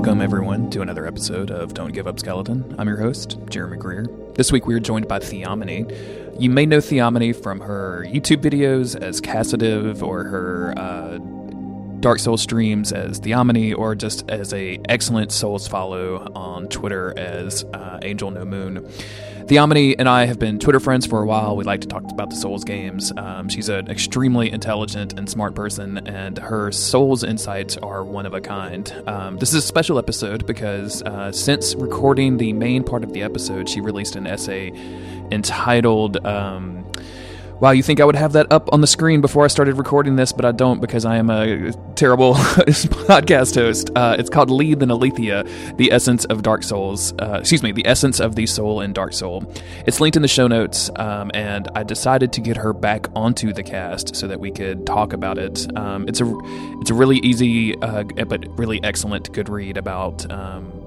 Welcome, everyone, to another episode of Don't Give Up Skeleton. I'm your host, Jeremy Greer. This week we are joined by Theomony. You may know Theomony from her YouTube videos as casitive or her uh, Dark Souls streams as Theomony or just as a excellent Souls follow on Twitter as uh, Angel No Moon. Theomony and I have been Twitter friends for a while. We like to talk about the Souls games. Um, she's an extremely intelligent and smart person, and her Souls insights are one of a kind. Um, this is a special episode because uh, since recording the main part of the episode, she released an essay entitled. Um, Wow, you think I would have that up on the screen before I started recording this, but I don't because I am a terrible podcast host. Uh, it's called Lethe and Aletheia, The Essence of Dark Souls. Uh, excuse me, The Essence of the Soul in Dark Soul. It's linked in the show notes, um, and I decided to get her back onto the cast so that we could talk about it. Um, it's a it's a really easy uh, but really excellent good read about um,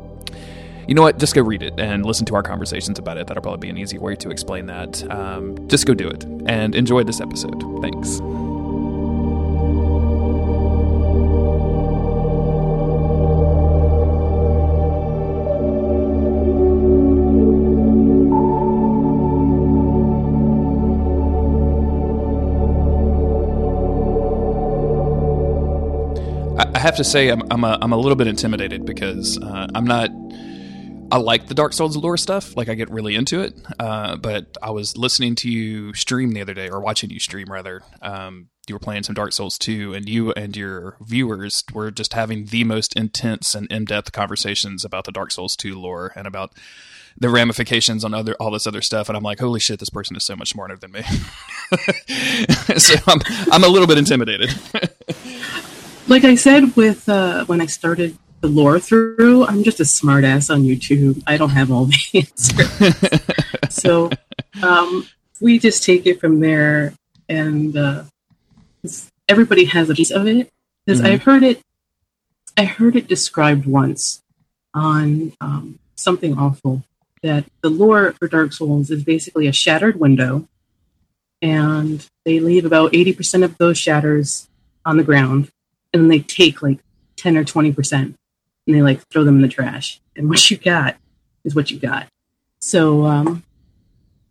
you know what? Just go read it and listen to our conversations about it. That'll probably be an easy way to explain that. Um, just go do it and enjoy this episode. Thanks. I have to say, I'm I'm a, I'm a little bit intimidated because uh, I'm not I like the Dark Souls lore stuff. Like I get really into it. Uh, but I was listening to you stream the other day, or watching you stream rather. Um, you were playing some Dark Souls 2, and you and your viewers were just having the most intense and in-depth conversations about the Dark Souls 2 lore and about the ramifications on other all this other stuff. And I'm like, holy shit, this person is so much smarter than me. so I'm I'm a little bit intimidated. like I said with uh, when I started the lore through. I'm just a smartass on YouTube. I don't have all the answers. so um, we just take it from there, and uh, everybody has a piece of it. Because mm-hmm. I've heard it, I heard it described once on um, something awful that the lore for Dark Souls is basically a shattered window, and they leave about 80% of those shatters on the ground, and then they take like 10 or 20% and they like throw them in the trash. And what you got is what you got. So um,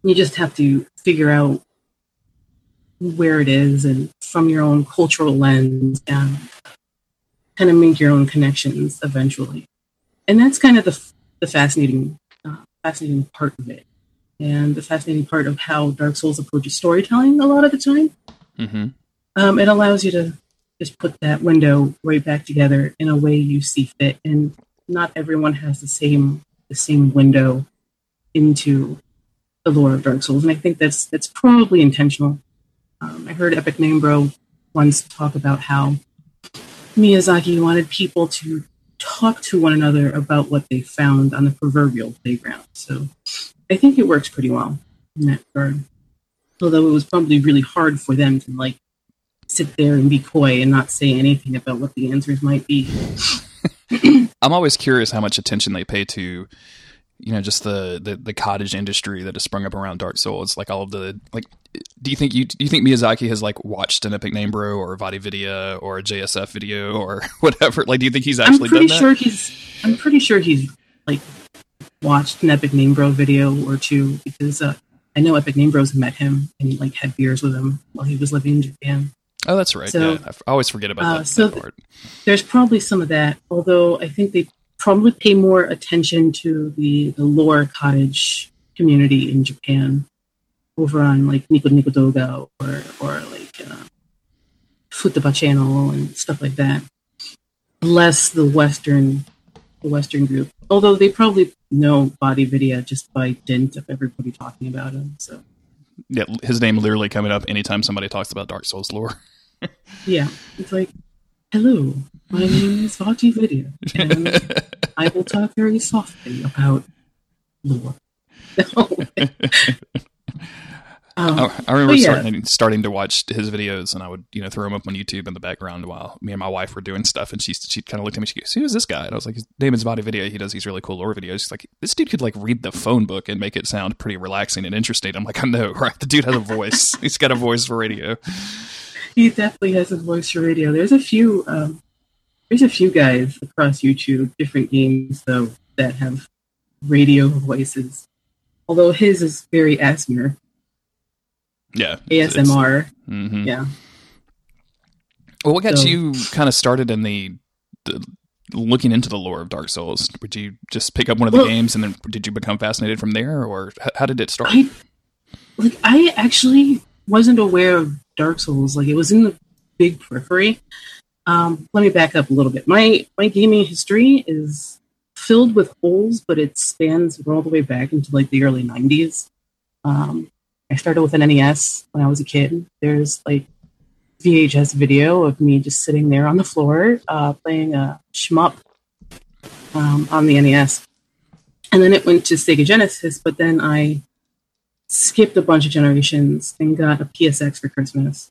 you just have to figure out where it is and from your own cultural lens and kind of make your own connections eventually. And that's kind of the, the fascinating, uh, fascinating part of it. And the fascinating part of how Dark Souls approaches storytelling a lot of the time. Mm-hmm. Um, it allows you to just put that window right back together in a way you see fit. And not everyone has the same the same window into the lore of Dark Souls, and I think that's that's probably intentional. Um, I heard Epic Name Bro once talk about how Miyazaki wanted people to talk to one another about what they found on the proverbial playground. So I think it works pretty well in that regard. Although it was probably really hard for them to like sit there and be coy and not say anything about what the answers might be. I'm always curious how much attention they pay to, you know, just the, the, the cottage industry that has sprung up around Dark Souls. Like all of the like, do you think you do you think Miyazaki has like watched an Epic Name Bro or a VaatiVidya or a JSF video or whatever? Like, do you think he's actually? I'm pretty done sure he's. I'm pretty sure he's like watched an Epic Name Bro video or two because uh, I know Epic Name Bros met him and like had beers with him while he was living in Japan. Oh, that's right. So, yeah, I always forget about uh, that, so that part. there's probably some of that, although I think they probably pay more attention to the, the lore cottage community in Japan over on like Nico Nico Douga or, or like uh, Futaba channel and stuff like that. Less the Western the Western group. Although they probably know VaatiVidya just by dint of everybody talking about him. So yeah, his name literally coming up anytime somebody talks about Dark Souls lore. yeah, it's like, hello, my name is VaatiVidya, and I will talk very softly about lore. Um, I, I, remember yeah. starting, starting to watch his videos, and I would you know throw him up on YouTube in the background while me and my wife were doing stuff. And she she kind of looked at me. She goes, "Who is this guy?" And I was like, "His name is VaatiVidya. He does these really cool lore videos." She's like, "This dude could like read the phone book and make it sound pretty relaxing and interesting." I'm like, "I know, right? The dude has a voice. He's got a voice for radio." He definitely has a voice for radio. There's a few um, there's a few guys across YouTube, different games though, that have radio voices. Although his is very ASMR. Yeah. ASMR. Mm-hmm. Yeah. Well, what got So- you kind of started in the, the looking into the lore of Dark Souls? Would you just pick up one of the Well- games and then did you become fascinated from there, or h- how did it start? I like I actually wasn't aware of Dark Souls. Like it was in the big periphery. Um, let me back up a little bit. My my gaming history is filled with holes, but it spans all the way back into like the early '90s. Um, I started with an NES when I was a kid. There's like VHS video of me just sitting there on the floor uh, playing a shmup um, on the NES, and then it went to Sega Genesis. But then I skipped a bunch of generations and got a PSX for Christmas.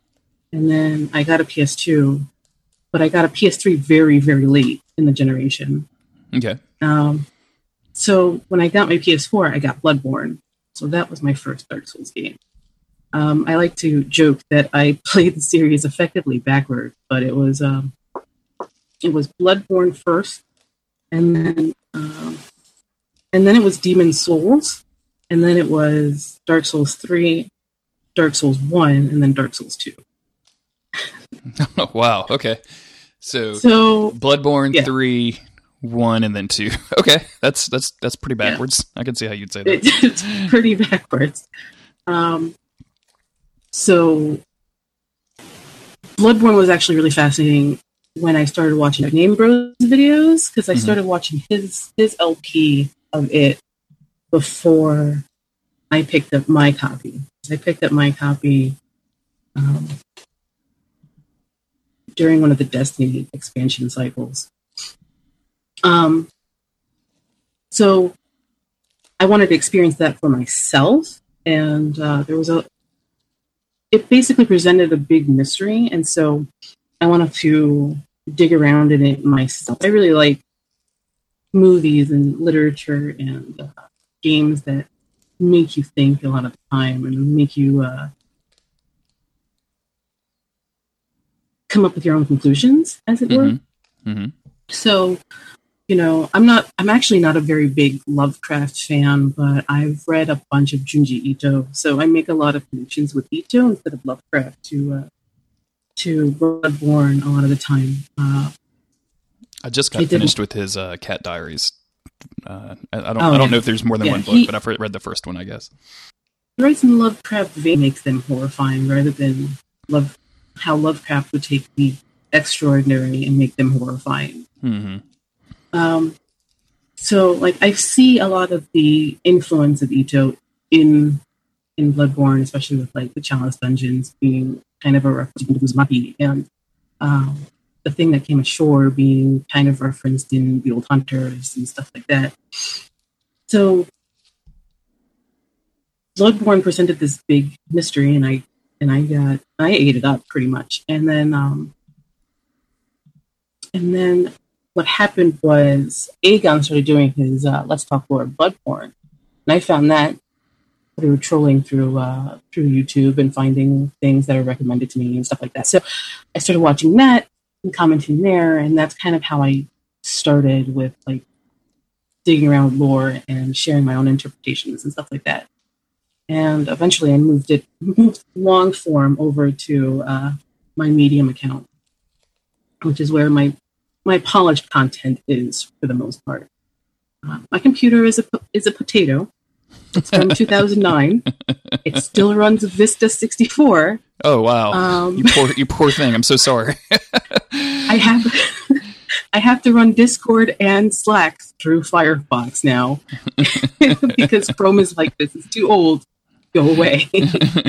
And then I got a PS2, but I got a PS3 very, very late in the generation. Okay. Um, so when I got my PS4, I got Bloodborne. So that was my first Dark Souls game. Um, I like to joke that I played the series effectively backward, but it was um, it was Bloodborne first, and then um, and then it was Demon Souls, and then it was Dark Souls three, Dark Souls one, and then Dark Souls two. Oh, wow. Okay. So, So Bloodborne yeah. three, one, and then two. Okay, that's that's that's pretty Yeah. backwards. I can see how you'd say that. it, it's pretty backwards. Um, so Bloodborne was actually really fascinating when I started watching Name Bros videos because I Mhm. started watching his his LP of it before I picked up my copy. I picked up my copy um, during one of the Destiny expansion cycles. Um, so I wanted to experience that for myself, and uh, there was a. It basically presented a big mystery, and so I wanted to dig around in it myself. I really like movies and literature and uh, games that make you think a lot of the time and make you uh, come up with your own conclusions, as it were. Mm-hmm. Mm-hmm. So, you know, I'm not, I'm actually not a very big Lovecraft fan, but I've read a bunch of Junji Ito. So I make a lot of connections with Ito instead of Lovecraft to, uh, to Bloodborne a lot of the time. Uh, I just got didn't- finished with his uh, Cat Diaries. Uh, I, I don't. Oh, I don't yeah. know if there's more than Yeah, one book, he- but I've read the first one, I guess. writes in Lovecraft vein makes them horrifying rather than love how Lovecraft would take the extraordinary and make them horrifying. hmm Um, so, like, I see a lot of the influence of Ito in in Bloodborne, especially with like the Chalice dungeons being kind of a reference to Uzumaki, and um, the thing that came ashore being kind of referenced in the old hunters and stuff like that. So, Bloodborne presented this big mystery, and I and I got I ate it up pretty much, and then um, and then what happened was Aegon started doing his uh, Let's Talk Lore Bloodborne, and I found that through trolling through uh, through YouTube and finding things that are recommended to me and stuff like that. So I started watching that commenting there, and that's kind of how I started with like digging around with lore and sharing my own interpretations and stuff like that. And eventually, I moved it moved long form over to uh, my Medium account, which is where my my polished content is for the most part. Uh, my computer is a is a potato. It's from 2009. It still runs Vista 64. Oh wow, Um, you poor you poor thing. I'm so sorry. I have I have to run Discord and Slack through Firefox now because Chrome is like this is too old. Go away.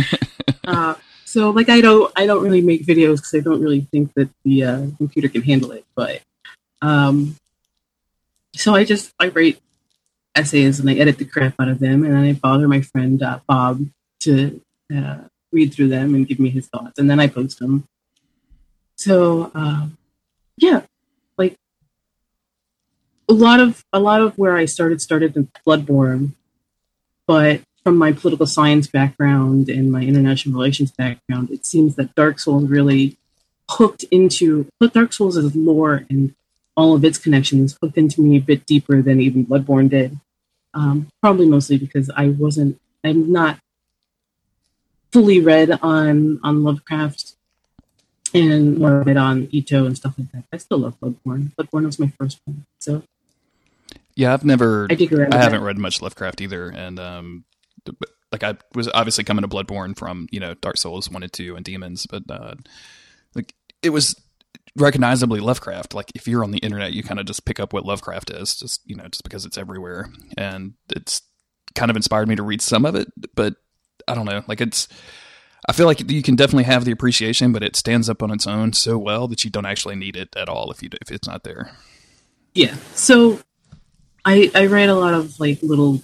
uh, so like I don't I don't really make videos because I don't really think that the uh, computer can handle it. But um, so I just I write essays and I edit the crap out of them, and then I bother my friend uh, Bob to uh, read through them and give me his thoughts, and then I post them. So um, yeah, like a lot of a lot of where I started started in Bloodborne, but from my political science background and my international relations background, it seems that Dark Souls really hooked into Dark Souls lore and all of its connections hooked into me a bit deeper than even Bloodborne did. Um, probably mostly because I wasn't, I'm not fully read on on Lovecraft and more of it on Ito and stuff like that. I still love Bloodborne. Bloodborne was my first one, so yeah, I've never, I, I haven't that. read much Lovecraft either, and um, like I was obviously coming to Bloodborne from you know Dark Souls one and two and Demons, but uh, like it was recognizably Lovecraft. Like if you're on the internet, you kind of just pick up what Lovecraft is, just you know, just because it's everywhere, and it's kind of inspired me to read some of it, but I don't know, like it's. I feel like you can definitely have the appreciation, but it stands up on its own so well that you don't actually need it at all if you if it's not there. Yeah. So I I read a lot of like little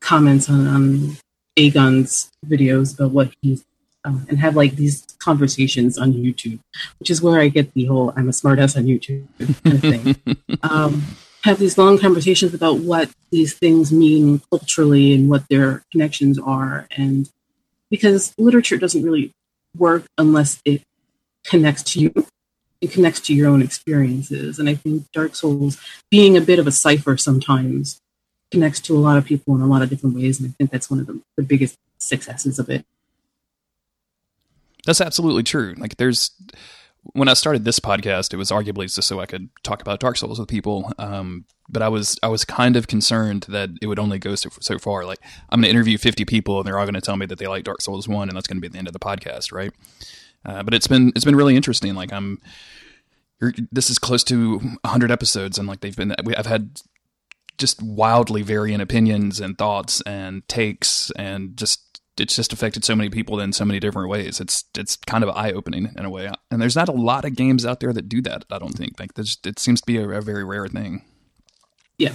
comments on, on Aegon's videos about what he's um, and have like these conversations on YouTube, which is where I get the whole "I'm a smartass on YouTube" kind of thing. um, have these long conversations about what these things mean culturally and what their connections are, and because literature doesn't really work unless it connects to you, it connects to your own experiences, and I think Dark Souls, being a bit of a cipher sometimes, connects to a lot of people in a lot of different ways, and I think that's one of the, the biggest successes of it. That's absolutely true. Like there's when I started this podcast, it was arguably just so I could talk about Dark Souls with people. Um, but I was I was kind of concerned that it would only go so, so far. Like I'm going to interview 50 people, and they're all going to tell me that they like Dark Souls one, and that's going to be the end of the podcast, right? Uh, but it's been it's been really interesting. Like I'm, this is close to 100 episodes, and like they've been we, I've had just wildly varying opinions and thoughts and takes, and just it's just affected so many people in so many different ways. It's it's kind of eye opening in a way, and there's not a lot of games out there that do that. I don't think like there's, it seems to be a, a very rare thing. Yeah,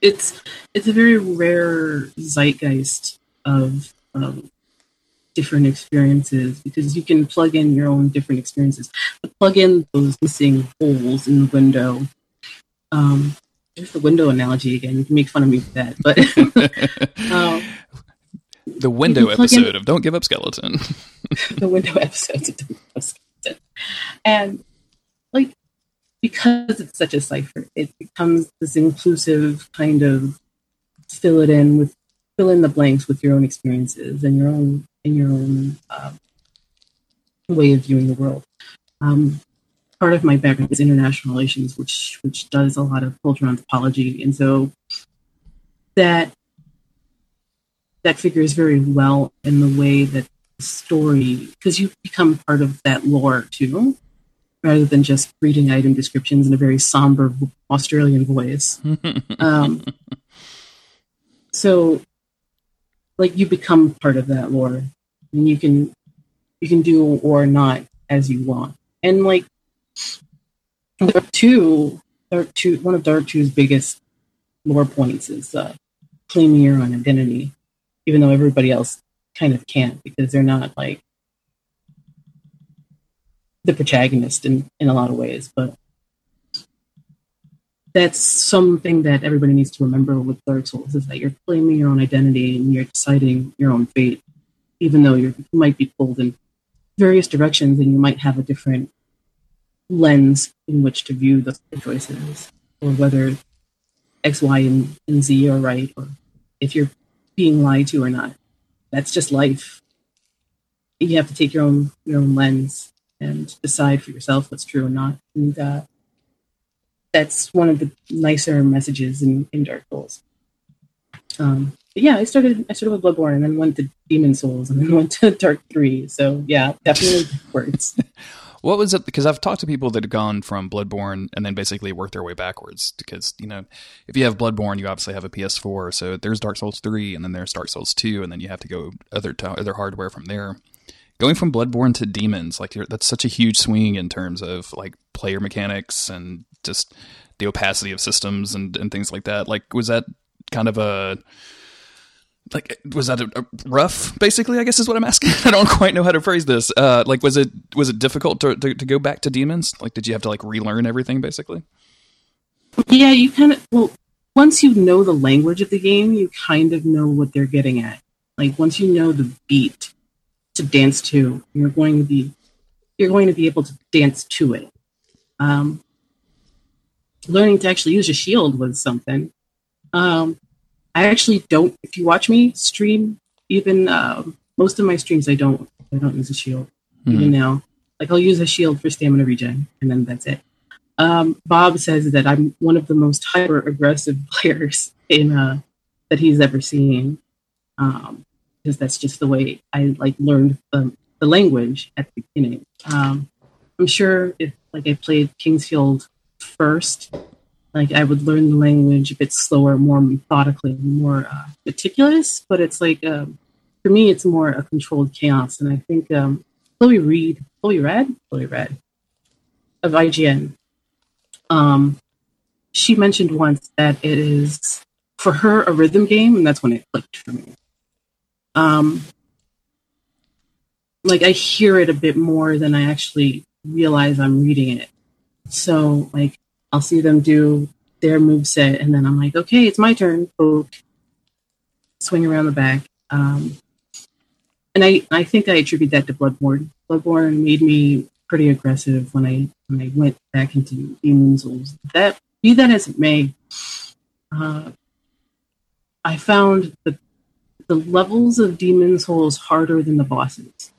it's it's a very rare zeitgeist of um, different experiences because you can plug in your own different experiences, but plug in those missing holes in the window. Um, there's the window analogy again. You can make fun of me for that, but the window in- episode of Don't Give Up Skeleton. the window episodes of Don't Go Skeleton. And like because it's such a cipher, it becomes this inclusive kind of fill it in with fill in the blanks with your own experiences and your own and your own um, way of viewing the world. Um, part of my background is international relations, which which does a lot of cultural anthropology, and so that that figures very well in the way that the story because you become part of that lore too rather than just reading item descriptions in a very somber australian voice. Um, so like you become part of that lore and you can you can do or not as you want. And like Dark Two, Dark Two, one of Dark Two's biggest lore points is uh, claiming your own identity, even though everybody else kind of can't because they're not like the protagonist in, in a lot of ways. But that's something that everybody needs to remember with Dark Souls is that you're claiming your own identity and you're deciding your own fate, even though you might be pulled in various directions and you might have a different lens in which to view the choices or whether X, Y, and, and Z are right or if you're being lied to or not. That's just life. You have to take your own your own lens and decide for yourself what's true or not. And uh, that's one of the nicer messages in, in Dark Souls. Um, but yeah, I started I started with Bloodborne and then went to Demon Souls and then went to Dark Three. So yeah, definitely words. What was it? Because I've talked to people that have gone from Bloodborne and then basically worked their way backwards. Because you know, if you have Bloodborne, you obviously have a PS4. So there's Dark Souls three, and then there's Dark Souls two, and then you have to go other to other hardware from there. Going from Bloodborne to Demons, like that's such a huge swing in terms of like player mechanics and just the opacity of systems and and things like that. Like, was that kind of a like was that a, a rough basically i guess is what i'm asking i don't quite know how to phrase this uh like was it was it difficult to, to, to go back to demons like did you have to like relearn everything basically Yeah, you kind of well, once you know the language of the game, you kind of know what they're getting at. Like once you know the beat to dance to, you're going to be you're going to be able to dance to it. Um, learning to actually use a shield was something. Um, I actually don't. If you watch me stream, even uh, most of my streams, I don't. I don't use a shield mm-hmm. even now. Like I'll use a shield for stamina regen, and then that's it. Um, Bob says that I'm one of the most hyper aggressive players in uh, that he's ever seen, um, because that's just the way I like learned the, the language at the beginning. Um, I'm sure if like I played King's Field first, like I would learn the language a bit slower, more methodically, more uh, meticulous. But it's like um, for me, it's more a controlled chaos. And I think um, Chloe Reed, Chloe Red, Chloe Red of IGN, um, she mentioned once that it is for her a rhythm game, and that's when it clicked for me. Um, like I hear it a bit more than I actually realize I'm reading it. So like I'll see them do their move set, and then I'm like, okay, it's my turn. Poke, swing around the back. Um, and I, I think I attribute that to Bloodborne. Bloodborne made me pretty aggressive when I when I went back into Demon Souls. That be that as it may, uh, I found the the levels of Demon Souls harder than the bosses.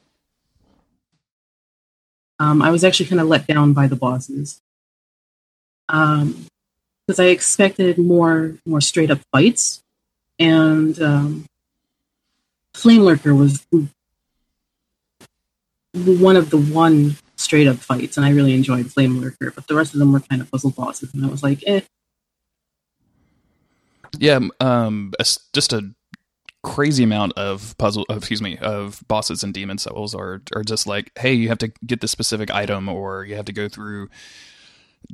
Um, I was actually kind of let down by the bosses um, I expected more more straight up fights, and um, Flame Lurker was one of the one straight up fights, and I really enjoyed Flame Lurker. But the rest of them were kind of puzzle bosses, and I was like, eh. Yeah, um, just a crazy amount of puzzle excuse me of bosses and demon souls are are just like hey you have to get this specific item or you have to go through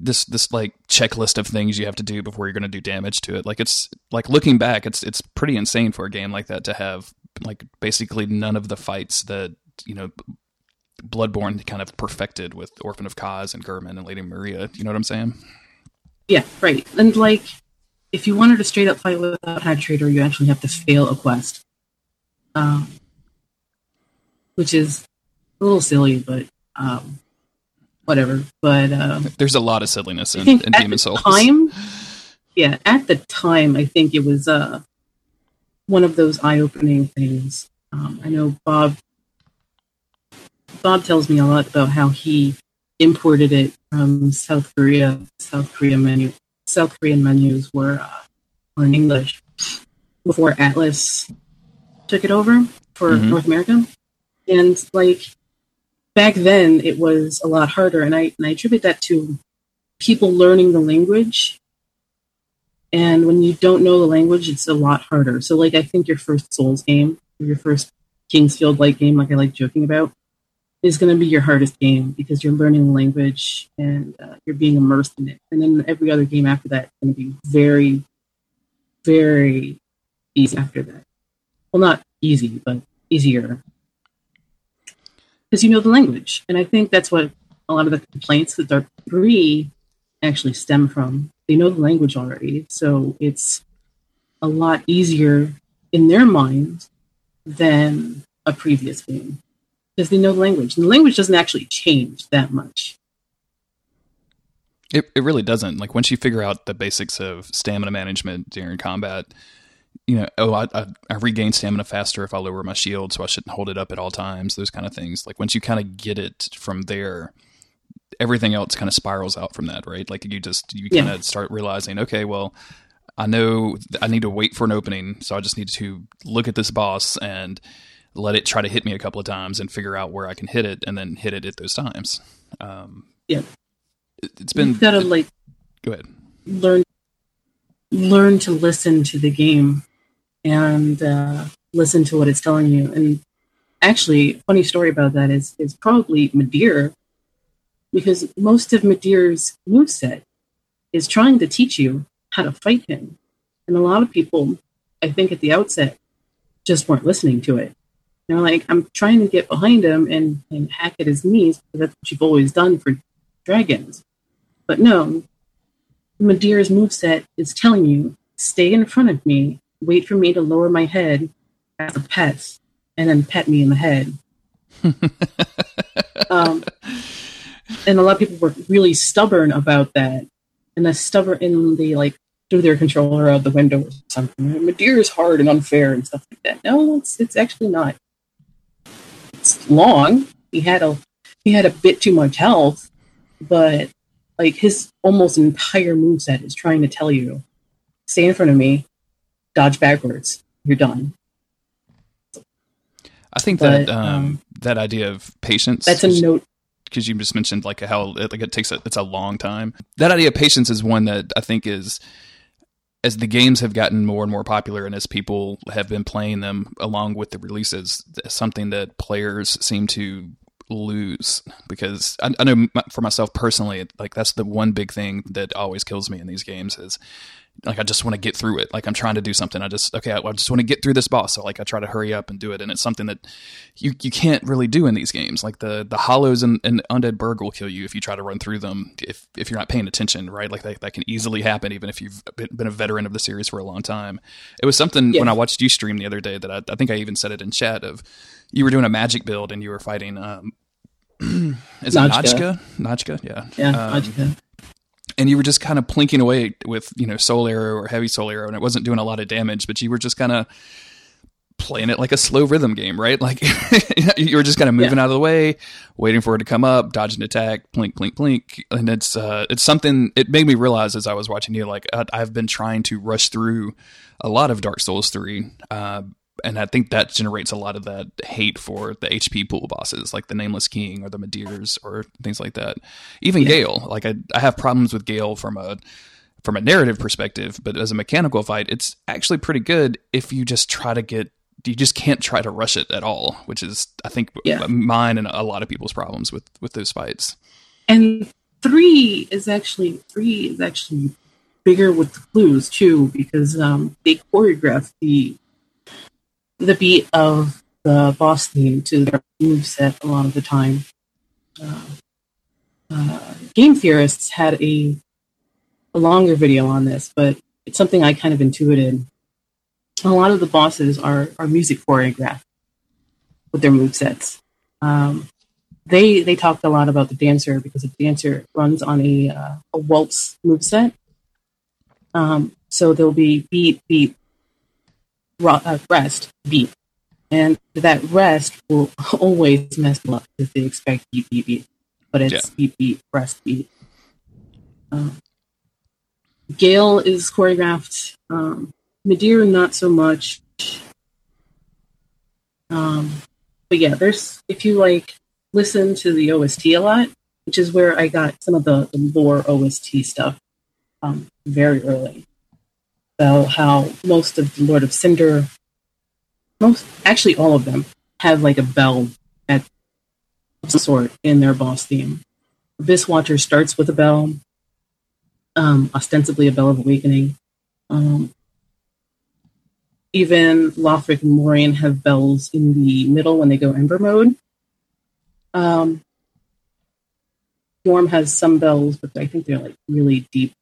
this this like checklist of things you have to do before you're going to do damage to it. Like it's like looking back it's it's pretty insane for a game like that to have like basically none of the fights that you know bloodborne kind of perfected with orphan of Kos and Gehrman and lady maria. You know what i'm saying? Yeah right. And like if you wanted to straight up fight without Penetrator, you actually have to fail a quest, um, which is a little silly, but um, whatever. But um, there's a lot of silliness in, in Demon Souls. Time, yeah, at the time, I think it was uh, one of those eye-opening things. Um, I know Bob. Bob tells me a lot about how he imported it from South Korea, South Korea menu, South Korean menus were uh, in English before Atlus took it over for mm-hmm. North America. And like back then, it was a lot harder, and I and I attribute that to people learning the language. And when you don't know the language, it's a lot harder. So, like, I think your first Souls game, your first King's Field like game, like I like joking about, is going to be your hardest game because you're learning the language and uh, you're being immersed in it. And then every other game after that is going to be very, very easy after that. Well, not easy, but easier because you know the language. And I think that's what a lot of the complaints with Dark 3 actually stem from. They know the language already, so it's a lot easier in their mind than a previous game because they know the language. And the language doesn't actually change that much. It it really doesn't. Like once you figure out the basics of stamina management during combat, you know, oh, I, I, I regain stamina faster if I lower my shield, so I shouldn't hold it up at all times. Those kind of things. Like once you kind of get it from there, everything else kind of spirals out from that, right? Like you just you kind of start realizing, okay, well, I know I need to wait for an opening, so I just need to look at this boss and let it try to hit me a couple of times and figure out where I can hit it and then hit it at those times. Um, yeah. It, has been. You've got to like. Go ahead. Learn. Learn to listen to the game, and uh, listen to what it's telling you. And actually, funny story about that is is probably Midir, because most of Midir's moveset is trying to teach you how to fight him, and a lot of people, I think, at the outset, just weren't listening to it they're like, I'm trying to get behind him and, and hack at his knees because that's what you've always done for dragons. But no, Midir's moveset is telling you, stay in front of me, wait for me to lower my head as a pet, and then pet me in the head. um, and a lot of people were really stubborn about that. and the stubborn and they like threw their controller out the window or something. Midir is hard and unfair and stuff like that. No, it's it's actually not. It's long. He had a he had a bit too much health, but like his almost entire moveset is trying to tell you, stay in front of me, dodge backwards, you're done. I think but, that um, um, that idea of patience. That's a note because you just mentioned like how it, like it takes a, it's a long time. That idea of patience is one that I think is as the games have gotten more and more popular and as people have been playing them along with the releases, something that players seem to lose because I, I, know for myself personally, like that's the one big thing that always kills me in these games is like I just want to get through it. Like I'm trying to do something. I just okay, I, I just want to get through this boss. So like I try to hurry up and do it, and it's something that you you can't really do in these games. Like the the hollows and, and undead burg will kill you if you try to run through them if if you're not paying attention, right? Like that, that can easily happen even if you've been a veteran of the series for a long time. It was something when I watched you stream the other day that I, I think I even said it in chat of you were doing a magic build and you were fighting um, is it Najka? Najka, yeah. Yeah, um, And you were just kind of plinking away with, you know, soul arrow or heavy soul arrow, and it wasn't doing a lot of damage, but you were just kind of playing it like a slow rhythm game, right? Like you were just kind of moving yeah. out of the way, waiting for it to come up, dodge an attack, plink, plink, plink. And it's, uh, it's something, it made me realize as I was watching you, like I've been trying to rush through a lot of Dark Souls 3, uh, and I think that generates a lot of that hate for the HP pool bosses, like the Nameless King or the Midirs or things like that. Even yeah. Gale, like I, I have problems with Gale from a from a narrative perspective, but as a mechanical fight, it's actually pretty good if you just try to get you just can't try to rush it at all, which is I think yeah. mine and a lot of people's problems with with those fights. And three is actually three is actually bigger with the clues too because um, they choreograph the the beat of the boss theme to their move set a lot of the time. Uh, uh, game theorists had a, a longer video on this, but it's something I kind of intuited. A lot of the bosses are, are music choreographed with their move sets. Um, they they talked a lot about the dancer because the dancer runs on a uh, a waltz move set. Um, so there'll be beat, beat, rest beat. And that rest will always mess them up because they expect beat, beat, beat. But it's yeah. beat, beat, rest, beat. Um, Gale is choreographed. Um, Midir, not so much. Um, but yeah, there's, if you like listen to the OST a lot, which is where I got some of the, the lore OST stuff um, very early about how most of the Lord of Cinder, most actually all of them, have like a bell at some sort in their boss theme. Abyss Watcher starts with a bell, um, ostensibly a bell of awakening. Um, even Lothric and Lorien have bells in the middle when they go Ember mode. Um, Storm has some bells, but I think they're like really deep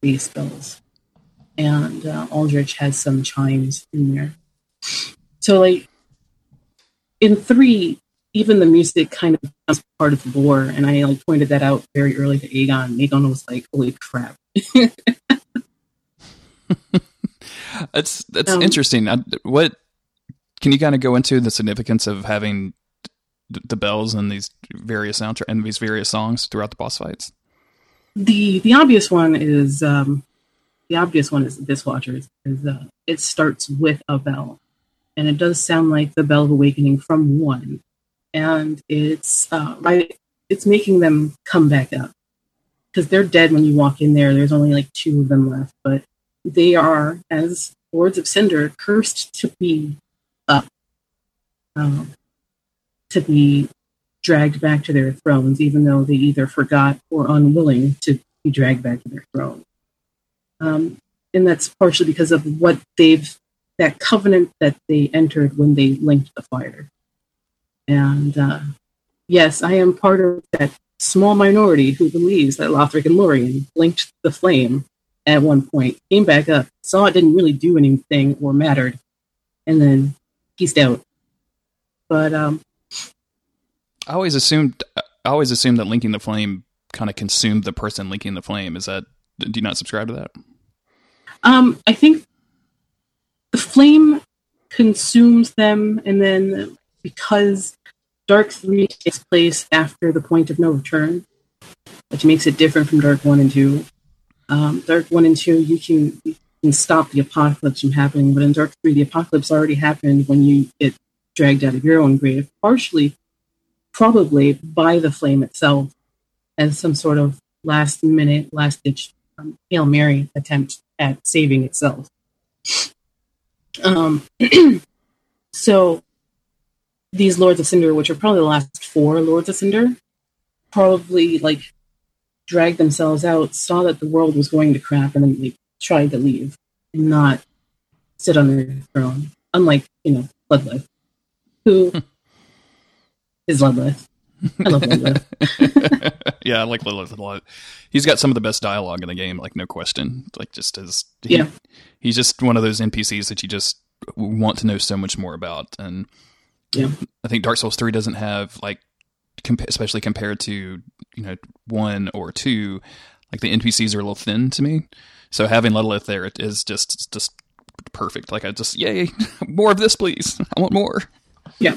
bass bells and uh, Aldrich has some chimes in there. So, like in three, even the music kind of becomes part of the lore, and I like pointed that out very early to Aegon. Aegon was like, "Holy crap!" that's that's um, interesting. What can you kind of go into the significance of having the bells and these various soundtrack and these various songs throughout the boss fights? The the obvious one is um, the obvious one is Abyss Watcher is uh, it starts with a bell and it does sound like the bell of awakening from one and it's uh, right it's making them come back up because they're dead when you walk in there. There's only like two of them left but they are as lords of cinder cursed to be up um, to be dragged back to their thrones even though they either forgot or unwilling to be dragged back to their throne um, and that's partially because of what they've that covenant that they entered when they linked the fire. And uh, yes, I am part of that small minority who believes that Lothric and Lorien linked the flame at one point, came back up, saw it didn't really do anything or mattered, and then pieced out. But um, I always assumed I always assumed that linking the flame kind of consumed the person linking the flame. Is that do you not subscribe to that? Um, I think the flame consumes them, and then because Dark Three takes place after the point of no return, which makes it different from Dark One and Two. Um, Dark One and Two, you can you can stop the apocalypse from happening, but in Dark Three, the apocalypse already happened when you get dragged out of your own grave, partially, probably by the flame itself, as some sort of last minute, last ditch um, hail mary attempt at saving itself. Um, so these Lords of Cinder, which are probably the last four Lords of Cinder, probably like dragged themselves out, saw that the world was going to crap, and then they tried to leave and not sit on their throne. Unlike, you know, Ludleth, who is Ludleth. I love Ludleth. yeah, I like Ludleth a lot. He's got some of the best dialogue in the game, like no question. Like just as he, Yeah. he's just one of those NPCs that you just want to know so much more about. And Yeah. I think Dark Souls three doesn't have like, especially compared to you know one or two, like the NPCs are a little thin to me. So having Ludleth there it is just just perfect. Like I just yay, more of this, please. I want more. Yeah.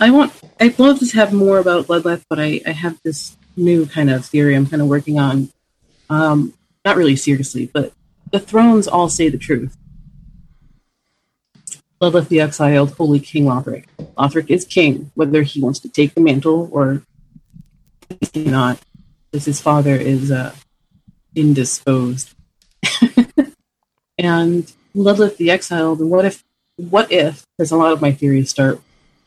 I want I'd love to have more about Ludleth, but I, I have this new kind of theory I'm kind of working on. Um, not really seriously, but the thrones all say the truth. Ludleth the exiled, holy King Lothric. Lothric is king, whether he wants to take the mantle or not, because his father is uh, indisposed. and Ludleth the exiled, and what if what if because a lot of my theories start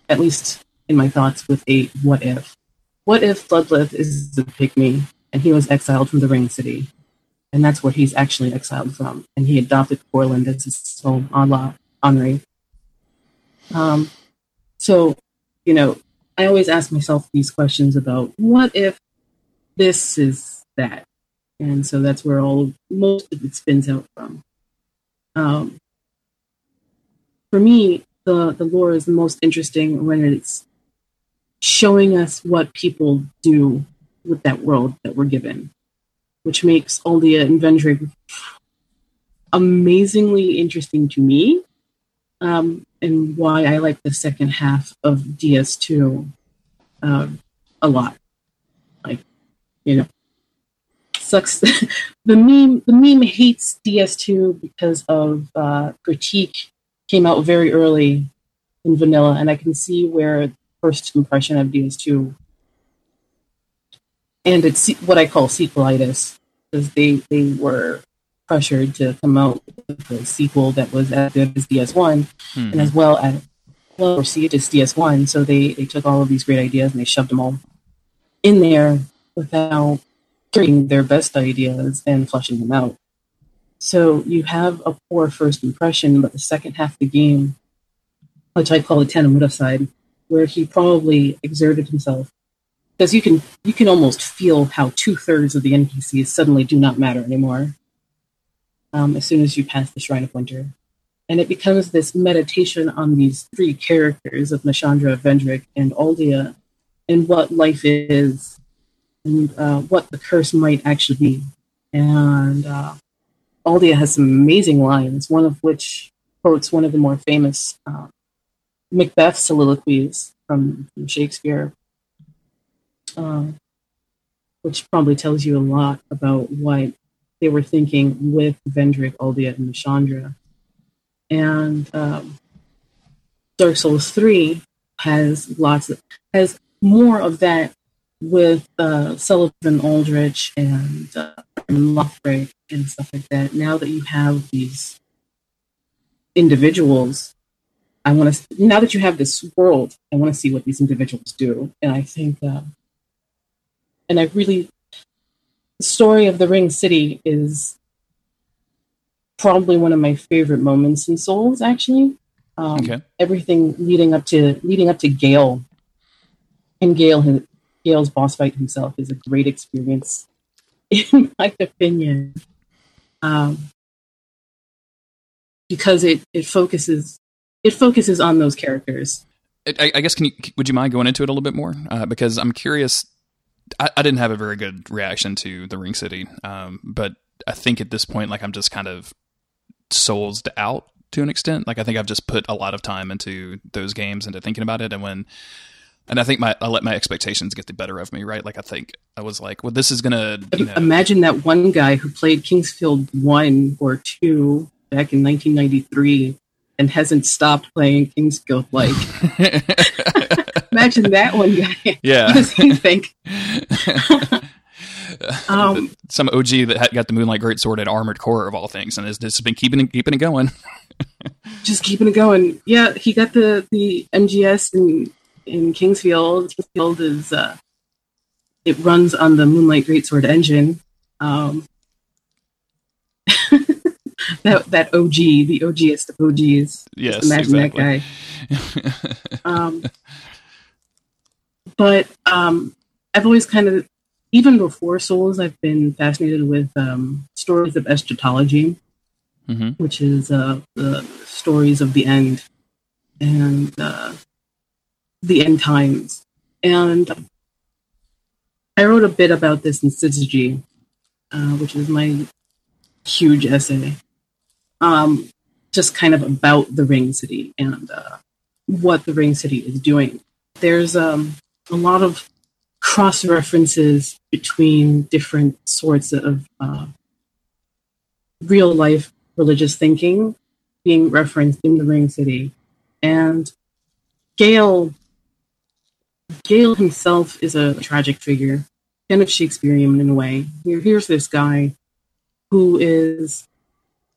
at least in my thoughts with a what if what if ludleth is the pygmy and he was exiled from the ring city? And that's where he's actually exiled from. And he adopted Courland as his home on La Henri. Um, so you know i always ask myself these questions about what if this is that? And so that's where all most of it spins out from. Um, for me, the, the lore is the most interesting when it's showing us what people do with that world that we're given, which makes Aldia and Vendrick amazingly interesting to me, um, and why I like the second half of DS2 uh, a lot. Like, you know, sucks. the meme, the meme hates DS2 because of uh, critique came out very early in vanilla, and I can see where first impression of DS2 and it's what I call sequelitis because they they were pressured to come out with a sequel that was as good as DS1 Hmm. and as well as well received as DS1. So they they took all of these great ideas and they shoved them all in there without getting their best ideas and flushing them out. So you have a poor first impression, but the second half of the game, which I call the Tanimura side, where he probably exerted himself, because you can you can almost feel how two thirds of the NPCs suddenly do not matter anymore. Um, as soon as you pass the Shrine of Winter, and it becomes this meditation on these three characters of Nashandra, Vendrick, and Aldia, and what life is, and uh, what the curse might actually be, and. Uh, Aldia has some amazing lines, one of which quotes one of the more famous uh, Macbeth soliloquies from, from Shakespeare, uh, which probably tells you a lot about what they were thinking with Vendrick, Aldia, and Chandra. And um, Dark Souls 3 has lots of, has more of that with uh, Sulyvahn Aldrich and, uh, and and stuff like that. Now that you have these individuals, I want to. Now that you have this world, I want to see what these individuals do. And I think, uh, and I really, the story of the Ring City is probably one of my favorite moments in Souls. Actually, um, Okay. everything leading up to leading up to Gale, and Gale Gale's boss fight himself is a great experience, in my opinion, um, because it it focuses it focuses on those characters. I, I guess can you would you mind going into it a little bit more uh, because I'm curious I, I, didn't have a very good reaction to the Ring City, um, but I think at this point, like I'm just kind of soulsed out to an extent. Like I think I've just put a lot of time into those games, into thinking about it, and when and I think my I let my expectations get the better of me, right? Like I think I was like, well, this is gonna you know. imagine that one guy who played King's Field one or two back in 1993 and hasn't stopped playing King's Field. Like, imagine that one guy. Yeah, does think? um, Some OG that got the Moonlight Greatsword at Armored Core of all things, and has just been keeping it, keeping it going. just keeping it going. Yeah, he got the the MGS and in King's Field. Kingsfield is uh, it runs on the Moonlight Greatsword engine. Um, that that OG, the OGest of OGs. Yes, Just imagine exactly. that guy. um, but um, I've always kind of, even before Souls, I've been fascinated with um, stories of eschatology, mm-hmm. which is uh, the stories of the end, and uh, the end times. And I wrote a bit about this in Syzygy, uh, which is my huge essay, um, just kind of about the Ring City and uh, what the Ring City is doing. There's um, a lot of cross references between different sorts of uh, real life religious thinking being referenced in the Ring City. And Gael Gael himself is a tragic figure, kind of Shakespearean in a way. Here, here's this guy who is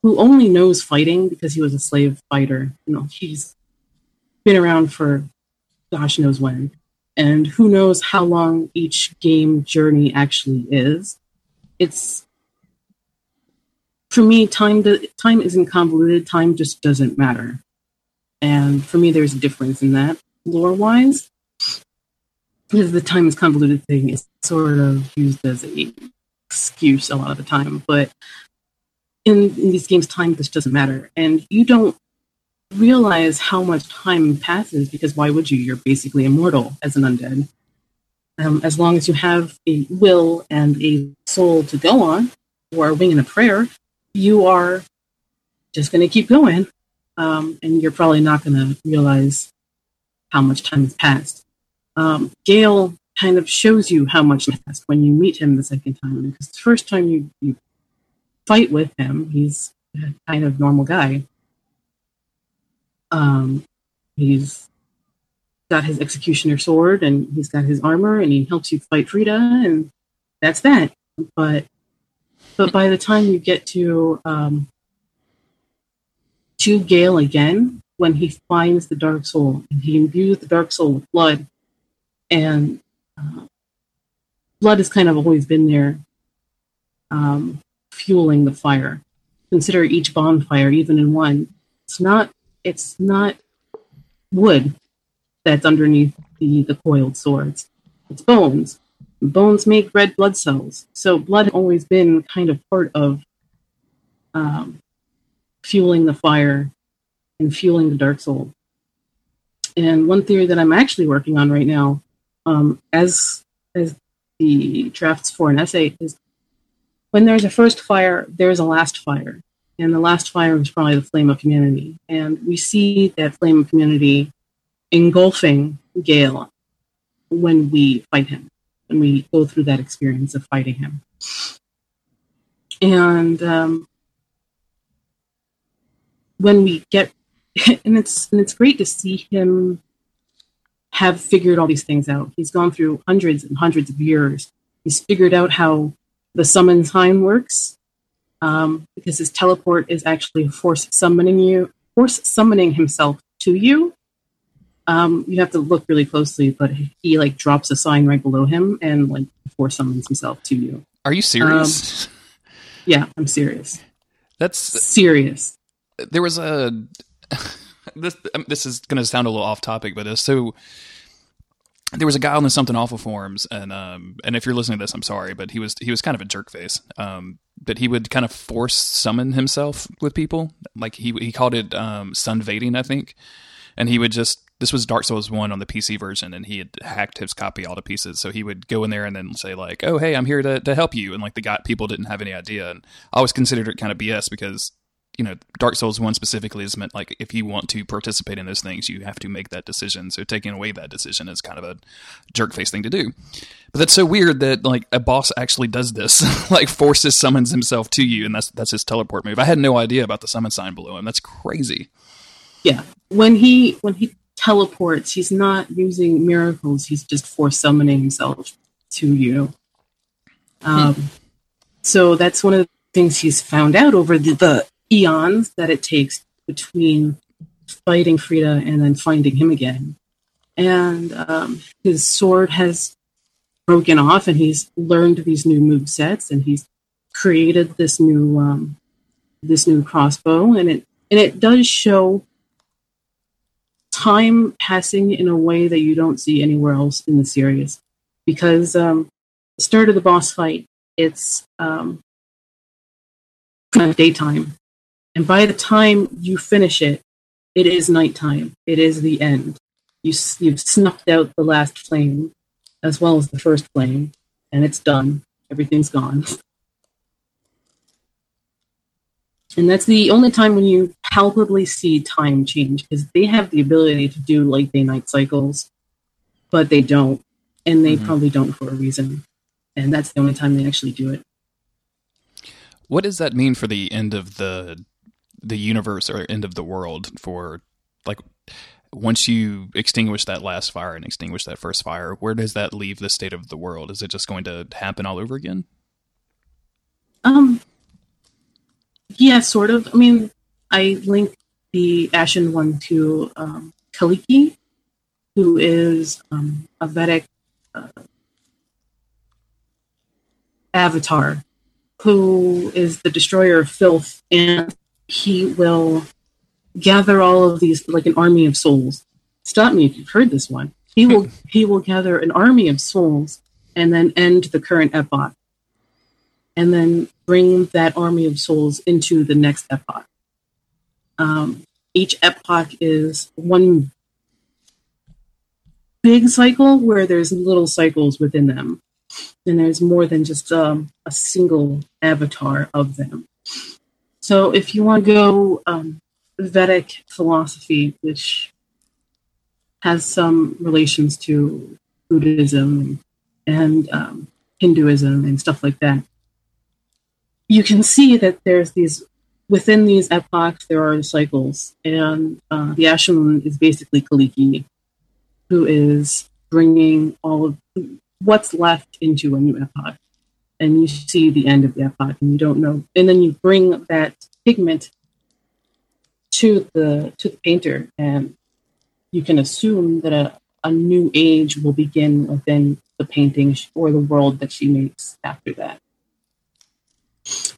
who only knows fighting because he was a slave fighter. You know, he's been around for gosh knows when, and who knows how long each game journey actually is. It's for me, time to, time isn't convoluted. Time just doesn't matter, and for me, there's a difference in that lore wise because the time is convoluted thing is sort of used as a excuse a lot of the time. But in, in these games, time just doesn't matter, and you don't realize how much time passes because why would you? You're basically immortal as an undead. Um, as long as you have a will and a soul to go on, or a wing and a prayer, you are just going to keep going, um, and you're probably not going to realize how much time has passed um, Gael kind of shows you how much passed when you meet him the second time. Because the first time you, you fight with him, he's a kind of normal guy. Um, he's got his executioner sword and he's got his armor and he helps you fight Friede and that's that. But but by the time you get to um, to Gael again, when he finds the dark soul and he imbues the dark soul with blood, and uh, blood has kind of always been there, um, fueling the fire. Consider each bonfire, even in one, it's not it's not wood that's underneath the, the coiled swords. It's bones. Bones make red blood cells. So blood has always been kind of part of um, fueling the fire and fueling the dark soul. And one theory that I'm actually working on right now um, as as the drafts for an essay is when there's a first fire, there's a last fire, and the last fire is probably the flame of humanity, and we see that flame of humanity engulfing Gael when we fight him, when we go through that experience of fighting him, and um, when we get, and it's and it's great to see him have figured all these things out. He's gone through hundreds and hundreds of years. He's figured out how the summon time works um, because his teleport is actually force summoning you, force summoning himself to you. Um, you have to look really closely, but he like drops a sign right below him and like force summons himself to you. Are you serious? Um, yeah, I'm serious. That's serious. There was a this um, this is going to sound a little off topic, but uh, so there was a guy on the something awful forums, and um, and if you're listening to this, I'm sorry, but he was he was kind of a jerk face. Um, but he would kind of force summon himself with people, like he he called it um, sunvading, I think, and he would just this was Dark Souls one on the PC version, and he had hacked his copy all to pieces. So he would go in there and then say like, "Oh, hey, I'm here to to help you," and like the guy people didn't have any idea, and I always considered it kind of BS because you know Dark Souls one specifically is meant like if you want to participate in those things, you have to make that decision. So taking away that decision is kind of a jerk face thing to do. But that's so weird that like a boss actually does this, like forces summons himself to you, and that's that's his teleport move. I had no idea about the summon sign below him. That's crazy. Yeah, when he when he teleports. He's not using miracles. He's just force summoning himself to you. Um, hmm. So that's one of the things he's found out over the, the eons that it takes between fighting Friede and then finding him again. And um, his sword has broken off, and he's learned these new move sets, and he's created this new um, this new crossbow, and it and it does show time passing in a way that you don't see anywhere else in the series. Because um, the start of the boss fight, it's um, kind of daytime. And by the time you finish it, it is nighttime. It is the end. You, you've snuffed out the last flame as well as the first flame, and it's done. Everything's gone. And that's the only time when you palpably see time change because they have the ability to do like day night cycles, but they don't. And they mm-hmm. probably don't for a reason. And that's the only time they actually do it. What does that mean for the end of the the universe or end of the world for like once you extinguish that last fire and extinguish that first fire, where does that leave the state of the world? Is it just going to happen all over again? Um yeah, sort of. I mean, I linked the Ashen one to um, Kaliki, who is um, a Vedic uh, avatar who is the destroyer of filth, and he will gather all of these like an army of souls. Stop me if you've heard this one. He will he will gather an army of souls and then end the current epoch and then bring that army of souls into the next epoch. Um, each epoch is one big cycle where there's little cycles within them. And there's more than just um, a single avatar of them. So if you want to go um, Vedic philosophy, which has some relations to Buddhism and um, Hinduism and stuff like that, you can see that there's these within these epochs there are cycles, and uh, the Ashram is basically Kaliki, who is bringing all of what's left into a new epoch, and you see the end of the epoch, and you don't know, and then you bring that pigment to the to the painter, and you can assume that a, a new age will begin within the painting or the world that she makes after that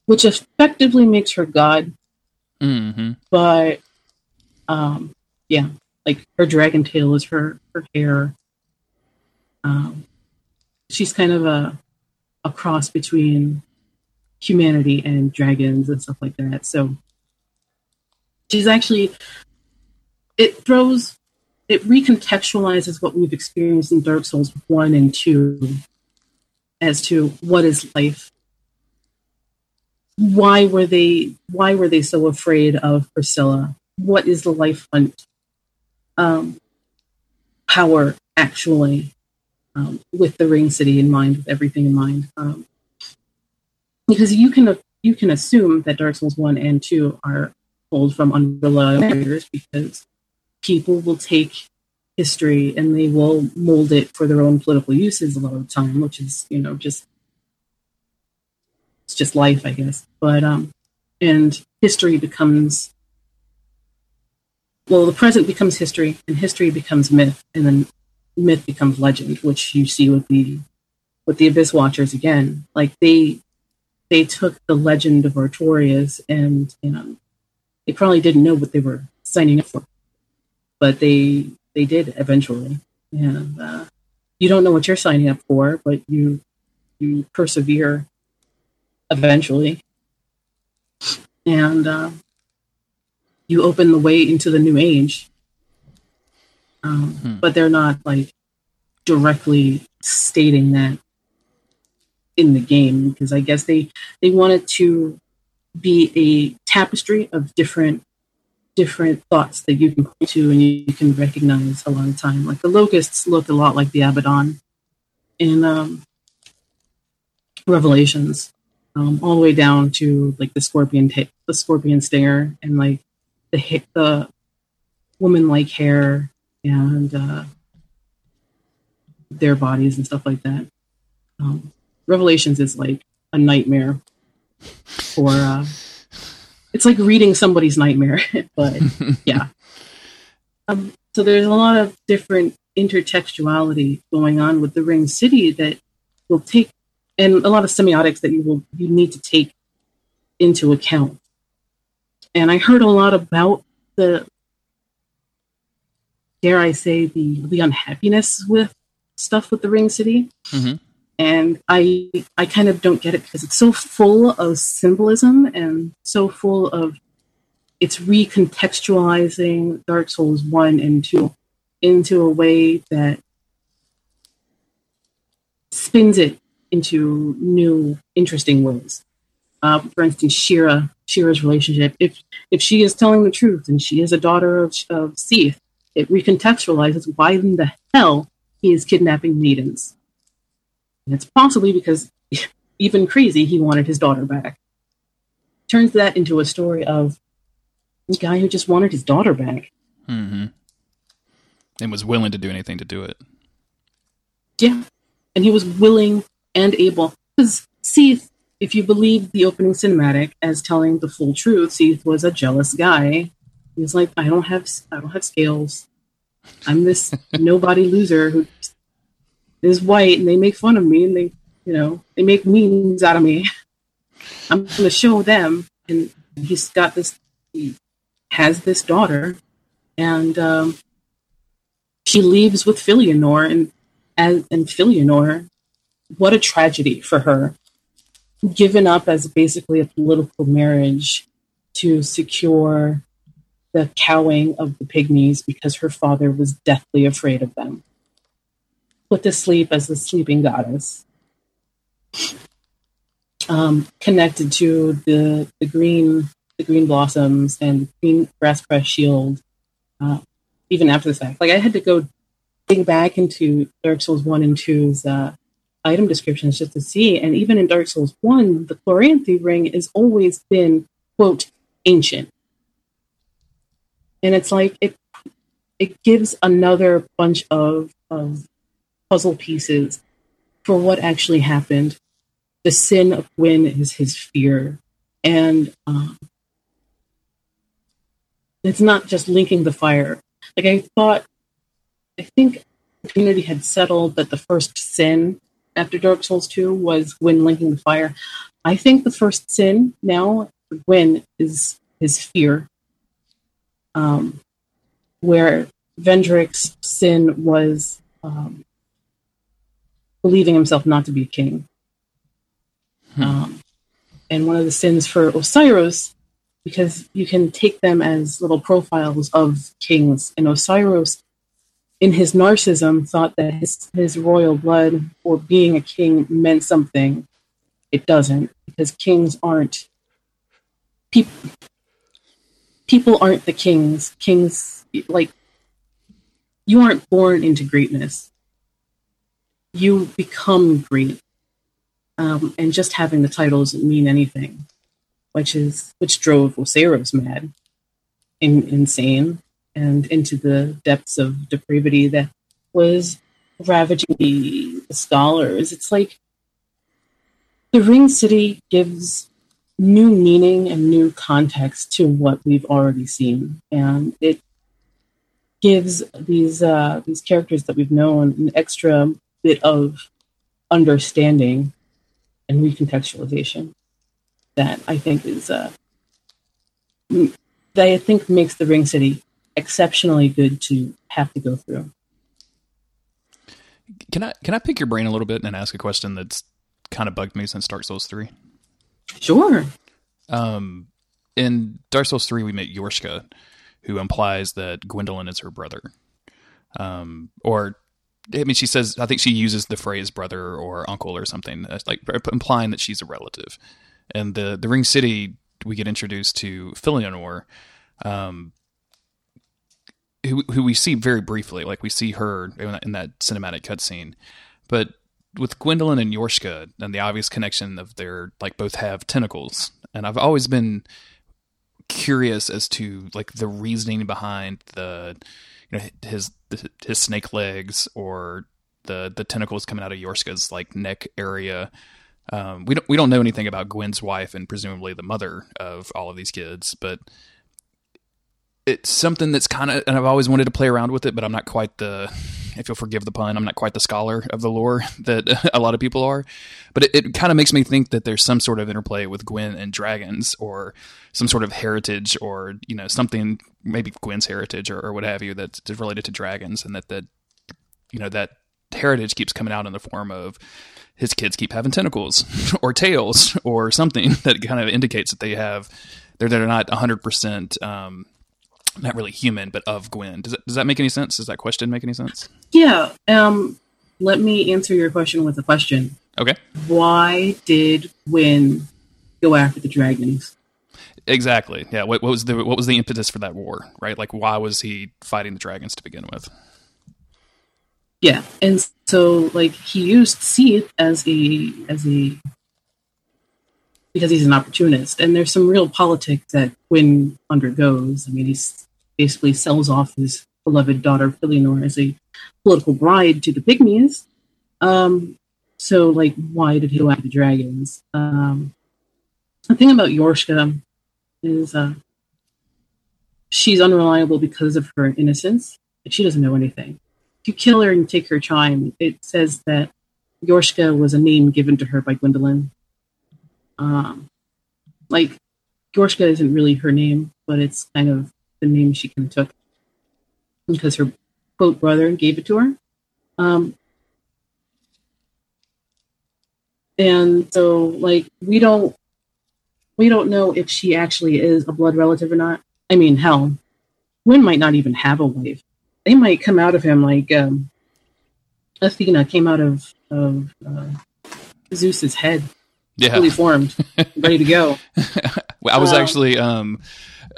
which effectively makes her God. Mm-hmm. But um, yeah, like her dragon tail is her her hair. Um, she's kind of a a cross between humanity and dragons and stuff like that. So she's actually it throws it recontextualizes what we've experienced in Dark Souls one and two as to what is life why were they why were they so afraid of Priscilla? What is the life hunt um, power actually um, with the Ring City in mind, with everything in mind? Um, because you can you can assume that Dark Souls one and two are pulled from unreliable because people will take history and they will mold it for their own political uses a lot of the time, which is you know just it's just life, I guess. But um, and history becomes well, the present becomes history, and history becomes myth, and then myth becomes legend, which you see with the with the Abyss Watchers again. Like they they took the legend of Artorias, and you know they probably didn't know what they were signing up for, but they they did eventually. And uh, you don't know what you're signing up for, but you you persevere eventually. And uh, you open the way into the new age. Um, hmm. but they're not like directly stating that in the game because I guess they they wanted to be a tapestry of different different thoughts that you can point to and you, can recognize a lot of time. Like the locusts look a lot like the Abaddon in um, Revelations, um, all the way down to like the scorpion, t- the scorpion stinger, and like the the woman like hair and uh, their bodies and stuff like that. Um, Revelations is like a nightmare for. Uh, it's like reading somebody's nightmare, but yeah. Um, so there's a lot of different intertextuality going on with the Ring City that will take, and a lot of semiotics that you will you need to take into account. And I heard a lot about the, dare I say, the the unhappiness with stuff with the Ring City. Mm-hmm and I I kind of don't get it because it's so full of symbolism and so full of it's recontextualizing Dark Souls one and two into a way that spins it into new interesting ways. Uh, for instance, Shira Shira's relationship. If if she is telling the truth and she is a daughter of, of Seath, it recontextualizes why in the hell he is kidnapping maidens and it's possibly because, even crazy, he wanted his daughter back. Turns that into a story of a guy who just wanted his daughter back. Mm-hmm. And was willing to do anything to do it. Yeah. And he was willing and able. Because Seath, if you believe the opening cinematic as telling the full truth, Seath was a jealous guy. He's like, I don't have I don't have scales. I'm this nobody loser who is white and they make fun of me and they, you know, they make memes out of me. I'm going to show them. And he's got this, he has this daughter, and um, she leaves with Filianore, and as and Filianore, what a tragedy for her, given up as basically a political marriage to secure the cowing of the pygmies because her father was deathly afraid of them put to sleep as the sleeping goddess. Um, connected to the the green the green blossoms and the green grass crest shield. Uh, even after the fact, like I had to go dig back into Dark Souls one and 2's uh, item descriptions just to see. And even in Dark Souls one, the Chloranthy ring has always been quote ancient, and it's like it it gives another bunch of of puzzle pieces for what actually happened. The sin of Gwyn is his fear. And um, it's not just linking the fire. Like I thought, I think the community had settled that the first sin after Dark Souls 2 was Gwyn linking the fire. I think the first sin now for is his fear. Um, where Vendrick's sin was um, believing himself not to be a king. Hmm. Um, and one of the sins for Oceiros, because you can take them as little profiles of kings, and Oceiros, in his narcissism, thought that his, his royal blood or being a king meant something. It doesn't, because kings aren't people. People aren't the kings. Kings, like, you aren't born into greatness you become great. Um, and just having the title doesn't mean anything, which is which drove Oceiros mad, in, insane, and into the depths of depravity that was ravaging the, the scholars. It's like the Ring City gives new meaning and new context to what we've already seen, and it gives these uh, these characters that we've known an extra bit of understanding and recontextualization that I think is uh, that I think makes the Ring City exceptionally good to have to go through. Can I can I pick your brain a little bit and ask a question that's kind of bugged me since Dark Souls three? Sure. Um, in Dark Souls three, we meet Yorshka, who implies that Gwendolyn is her brother. um, or I mean, she says I think she uses the phrase brother or uncle or something, like implying that she's a relative. And the the Ring City, we get introduced to Filianore, um, who who we see very briefly, like we see her in that, in that cinematic cutscene, but with Gwendolyn and Yorshka and the obvious connection of their like both have tentacles, and I've always been curious as to like the reasoning behind the you know his his snake legs or the the tentacles coming out of Yorshka's like neck area. Um, we don't we don't know anything about Gwen's wife and presumably the mother of all of these kids, but it's something that's kind of and I've always wanted to play around with it, but I'm not quite the if you'll forgive the pun, I'm not quite the scholar of the lore that a lot of people are. But it, it kind of makes me think that there's some sort of interplay with Gwen and dragons, or some sort of heritage, or you know something maybe Gwen's heritage or, or what have you that's related to dragons, and that that you know that heritage keeps coming out in the form of his kids keep having tentacles or tails or something that kind of indicates that they have they're they're not 100% um, not really human, but of Gwen. Does that, does that make any sense? Does that question make any sense? Yeah. Um, let me answer your question with a question. Okay. Why did Gwen go after the dragons? Exactly. Yeah. What, what was the what was the impetus for that war? Right. Like, why was he fighting the dragons to begin with? Yeah, and so like he used Seath as a as a because he's an opportunist. And there's some real politics that Gwyn undergoes. I mean, he basically sells off his beloved daughter, Filianore, as a political bride to the Pygmies. Um, so, like, why did he go after the dragons? Um, the thing about Yorshka is uh, she's unreliable because of her innocence. She doesn't know anything. If you kill her and take her chime, it says that Yorshka was a name given to her by Gwendolyn um, like Gorshka isn't really her name, but it's kind of the name she kind of took because her quote brother gave it to her. Um, and so, like, we don't we don't know if she actually is a blood relative or not. I mean, hell, Gwyn might not even have a wife. They might come out of him like um, Athena came out of of uh, Zeus's head yeah. fully formed, ready to go. I was um, actually, um,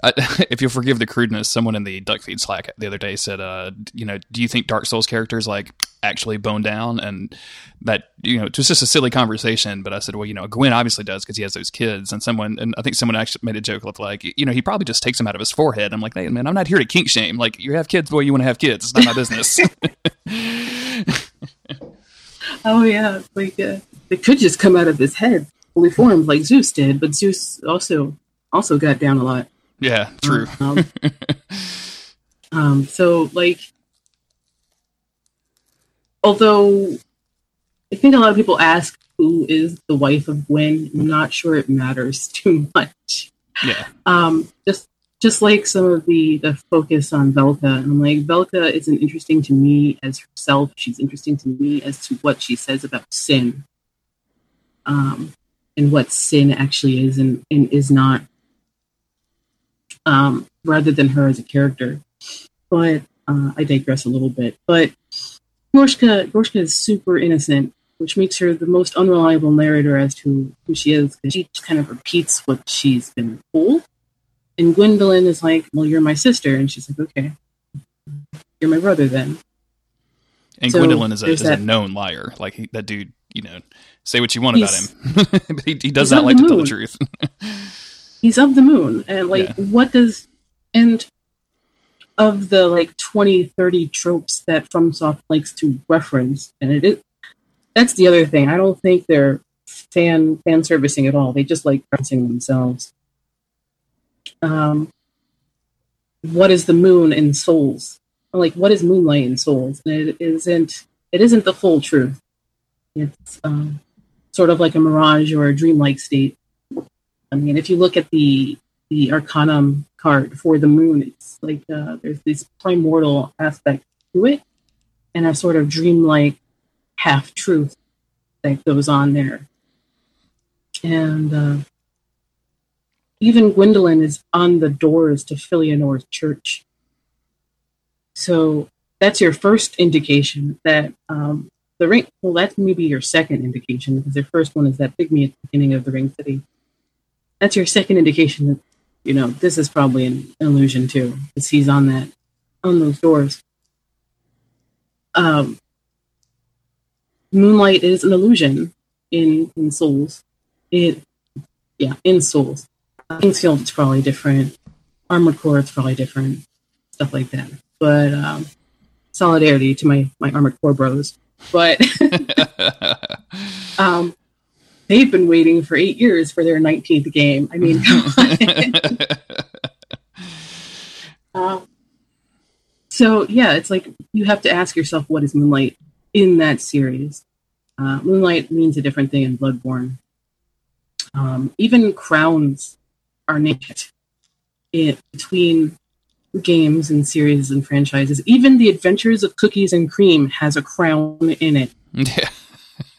I, if you'll forgive the crudeness, someone in the Duckfeed Slack the other day said, uh, you know, do you think Dark Souls characters like actually bone down? And that, you know, it was just a silly conversation. But I said, well, you know, Gwyn obviously does because he has those kids. And someone, and I think someone actually made a joke of like, you know, he probably just takes them out of his forehead. I'm like, hey, man, I'm not here to kink shame. Like, you have kids, boy, you want to have kids. It's not my business. oh yeah, like uh, it could just come out of his head, fully formed like Zeus did. But Zeus also also got down a lot. Yeah, true. Um, um, so like, although I think a lot of people ask who is the wife of Gwen, I'm not sure it matters too much. Yeah. Um, just just like some of the the focus on Velka, and I'm like Velka isn't interesting to me as herself. She's interesting to me as to what she says about sin, um, and what sin actually is and, and is not, um, rather than her as a character. But uh, I digress a little bit. But Gorshka Gorshka is super innocent, which makes her the most unreliable narrator as to who she is. Because she kind of repeats what she's been told and Gwendolyn is like, Well, you're my sister. And she's like, Okay, you're my brother then. And so Gwendolyn is, a, is that, a known liar. Like he, that dude, you know, say what you want about him. but he, he does not like to tell the truth. he's of the moon. And like, yeah. what does, and of the like 20, 30 tropes that FromSoft likes to reference, and it is, that's the other thing. I don't think they're fan fan servicing at all. They just like referencing themselves um, what is the moon in souls? Like, what is moonlight in souls? And it isn't. It isn't the full truth. It's um, sort of like a mirage or a dreamlike state. I mean, if you look at the the Arcanum card for the moon, it's like uh, there's this primordial aspect to it, and a sort of dreamlike half truth that goes on there. And uh, even Gwendolyn is on the doors to Filianore's church. So that's your first indication that um, the ring. Well, that's maybe your second indication because your first one is that pygmy at the beginning of the ring city. That's your second indication that you know this is probably an illusion too, because he's on that on those doors. Um, moonlight is an illusion in in Souls. It yeah in Souls. King's Field it's probably different. Armored Core is probably different. Stuff like that. But um, solidarity to my my Armored Core bros. But um, they've been waiting for eight years for their 19th game. I mean, uh, so yeah, it's like you have to ask yourself, what is Moonlight in that series? Uh, Moonlight means a different thing in Bloodborne. Um, even crowns are named in between games and series and franchises. Even the Adventures of Cookies and Cream has a crown in it. Yeah.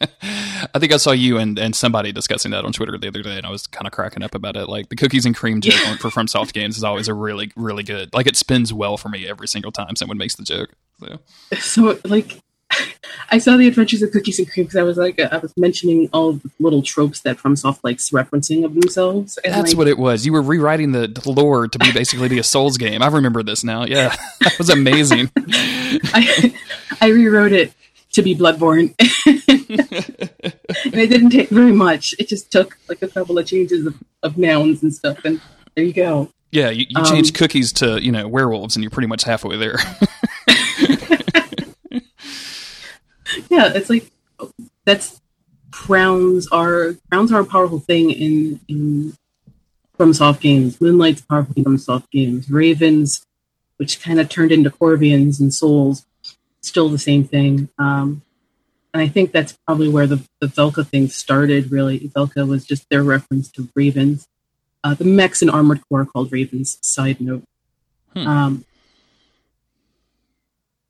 I think I saw you and, and somebody discussing that on Twitter the other day, and I was kind of cracking up about it. Like the cookies and cream joke yeah. for FromSoft games is always a really, really good. Like it spins well for me every single time someone makes the joke. So, so like I saw the Adventures of Cookies and Cream because I was like I was mentioning all the little tropes that FromSoft likes referencing of themselves. That's like, what it was. You were rewriting the, the lore to be basically be a Souls game. I remember this now. Yeah, that was amazing. I I rewrote it to be Bloodborne, and it didn't take very much. It just took like a couple of changes of, of nouns and stuff, and there you go. Yeah, you, you um, change cookies to you know werewolves, and you're pretty much halfway there. Yeah, it's like that's crowns are crowns are a powerful thing in in FromSoft games. Moonlight's powerful in FromSoft games. Ravens, which kind of turned into Corvians and Souls, still the same thing. Um, and I think that's probably where the, the Velka thing started, really. Velka was just their reference to Ravens. Uh, the mechs in Armored Core called Ravens, side note. Hmm. Um,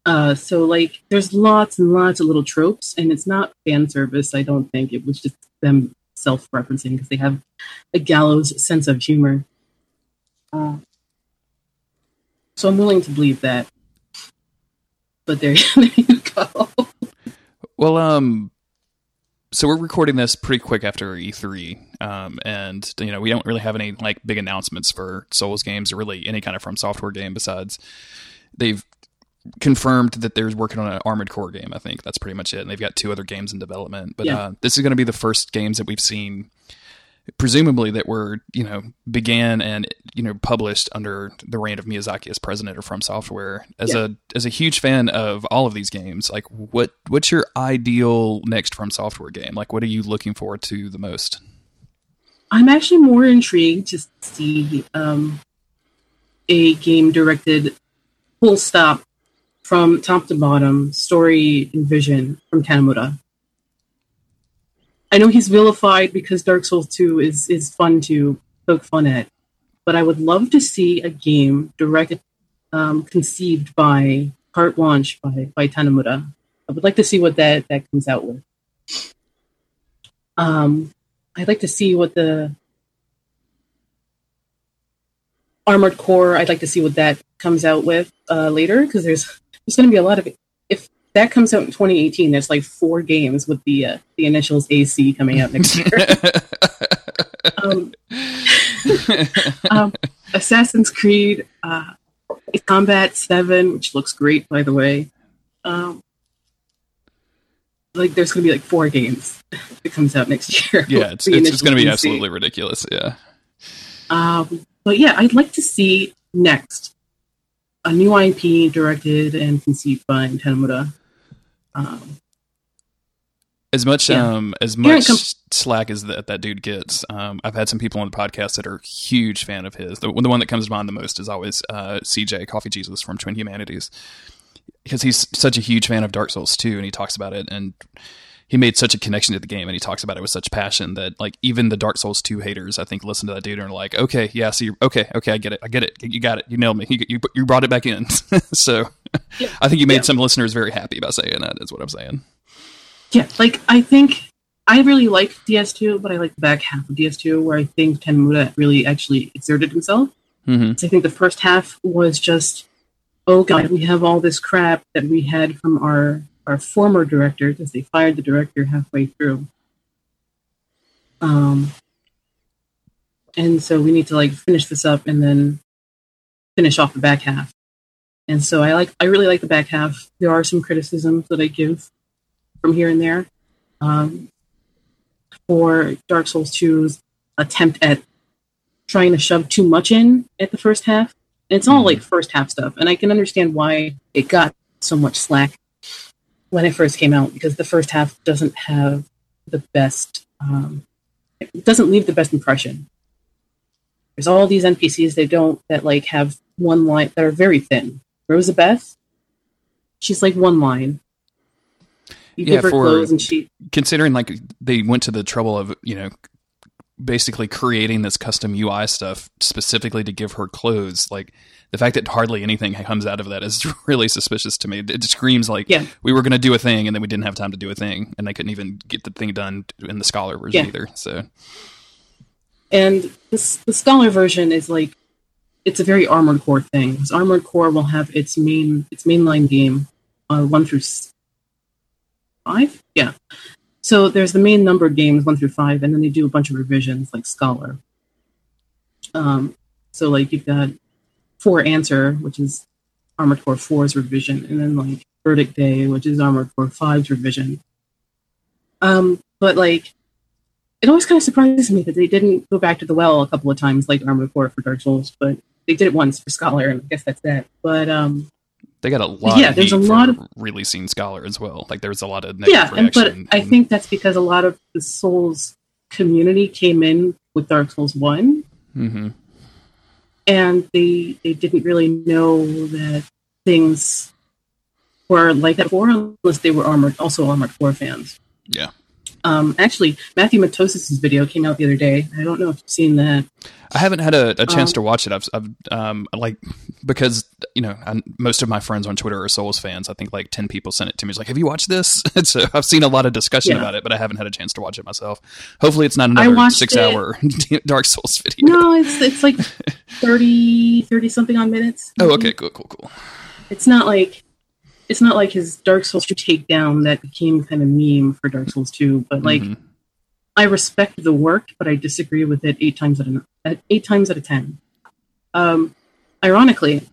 uh, so like, there's lots and lots of little tropes, and it's not fan service. I don't think it was just them self-referencing because they have a gallows sense of humor. Uh, so I'm willing to believe that. But there, there you go. Well, um, so we're recording this pretty quick after E3, um, and you know we don't really have any like big announcements for Souls games or really any kind of From Software game besides they've confirmed that they're working on an Armored Core game. I think that's pretty much it. And they've got two other games in development. But yeah. uh, this is going to be the first games that we've seen, presumably that were you know began and you know published under the reign of Miyazaki as president or From Software. As yeah. a as a huge fan of all of these games, like what what's your ideal next From Software game? Like what are you looking forward to the most? I'm actually more intrigued to see um, a game directed full stop from top to bottom, story and vision from Tanimura. I know he's vilified because Dark Souls 2 is, is fun to poke fun at, but I would love to see a game directed, um, conceived by carte blanche by, by Tanimura. I would like to see what that, that comes out with. Um, I'd like to see what the Armored Core, I'd like to see what that comes out with uh, later because there's there's going to be a lot of if that comes out in 2018 there's like four games with the uh, the initials ac coming out next year. Um, um, assassin's creed uh, combat 7 which looks great by the way. Um, like there's going to be like four games that comes out next year. Yeah it's, it's, it's going to be absolutely ridiculous yeah. Um, but yeah i'd like to see next a new IP directed and conceived by Tanimura. Um, as much yeah. um, as much com- slack as that that dude gets, um, I've had some people on the podcast that are huge fan of his. The, the one that comes to mind the most is always uh, CJ Coffee Jesus from Twin Humanities, because he's such a huge fan of Dark Souls 2, and he talks about it and he made such a connection to the game and he talks about it with such passion that like even the Dark Souls 2 haters I think listen to that dude and are like okay yeah so you're okay okay I get it I get it you got it you nailed me you you, you brought it back in so yeah. I think you made yeah. some listeners very happy by saying that is what I'm saying yeah like I think I really like DS2 but I like the back half of DS2 where I think Tanimura really actually exerted himself mm-hmm. so I think the first half was just oh god, we have all this crap that we had from our our former director because they fired the director halfway through. Um, and so we need to like finish this up and then finish off the back half. And so I like I really like the back half. There are some criticisms that I give from here and there. Um, for Dark Souls 2's attempt at trying to shove too much in at the first half. And it's all like first half stuff. And I can understand why it got so much slack when it first came out because the first half doesn't have the best, um, it doesn't leave the best impression. There's all these NPCs they don't that like have one line that are very thin. Rosabeth, she's like one line. You Yeah, give her for- clothes and she considering like they went to the trouble of you know basically creating this custom UI stuff specifically to give her clothes like the fact that hardly anything comes out of that is really suspicious to me it screams like Yeah. we were going to do a thing and then we didn't have time to do a thing and they couldn't even get the thing done in the scholar version Yeah. either so And this, the scholar version is like it's a very armored core thing. Because armored core will have its main its mainline game, uh, one through five. Yeah. So there's the main numbered games one through five, and then they do a bunch of revisions like scholar. Um, so like you've got four answer, which is Armored Core 4's revision, and then like Verdict Day, which is Armored Core 5's revision. Um, but like it always kind of surprises me that they didn't go back to the well a couple of times like Armored Core for Dark Souls, but they did it once for Scholar, and I guess that's that. But um, they got a lot Yeah, of there's a lot of- releasing scholar as well like there was a lot of negative yeah, and but reaction I think that's because a lot of the Souls community came in with Dark Souls One, hmm and they they didn't really know that things were like that before, unless they were armored also Armored Core fans. yeah Um, actually, Matthewmatosis' video came out the other day. I don't know if you've seen that. I haven't had a, a chance Um, to watch it. I've, I've um, like because you know I, most of my friends on Twitter are Souls fans. I think like ten people sent it to me. It's like, have you watched this? And so I've seen a lot of discussion Yeah. about it, but I haven't had a chance to watch it myself. Hopefully, it's not another six it. hour Dark Souls video. No, it's it's like 30, 30 something on minutes. Oh, okay, cool, cool, cool. It's not like it's not like his Dark Souls 2 takedown that became kind of meme for Dark Souls 2, but like Mhm. I respect the work, but I disagree with it eight times out of at eight times out of ten. Um, ironically,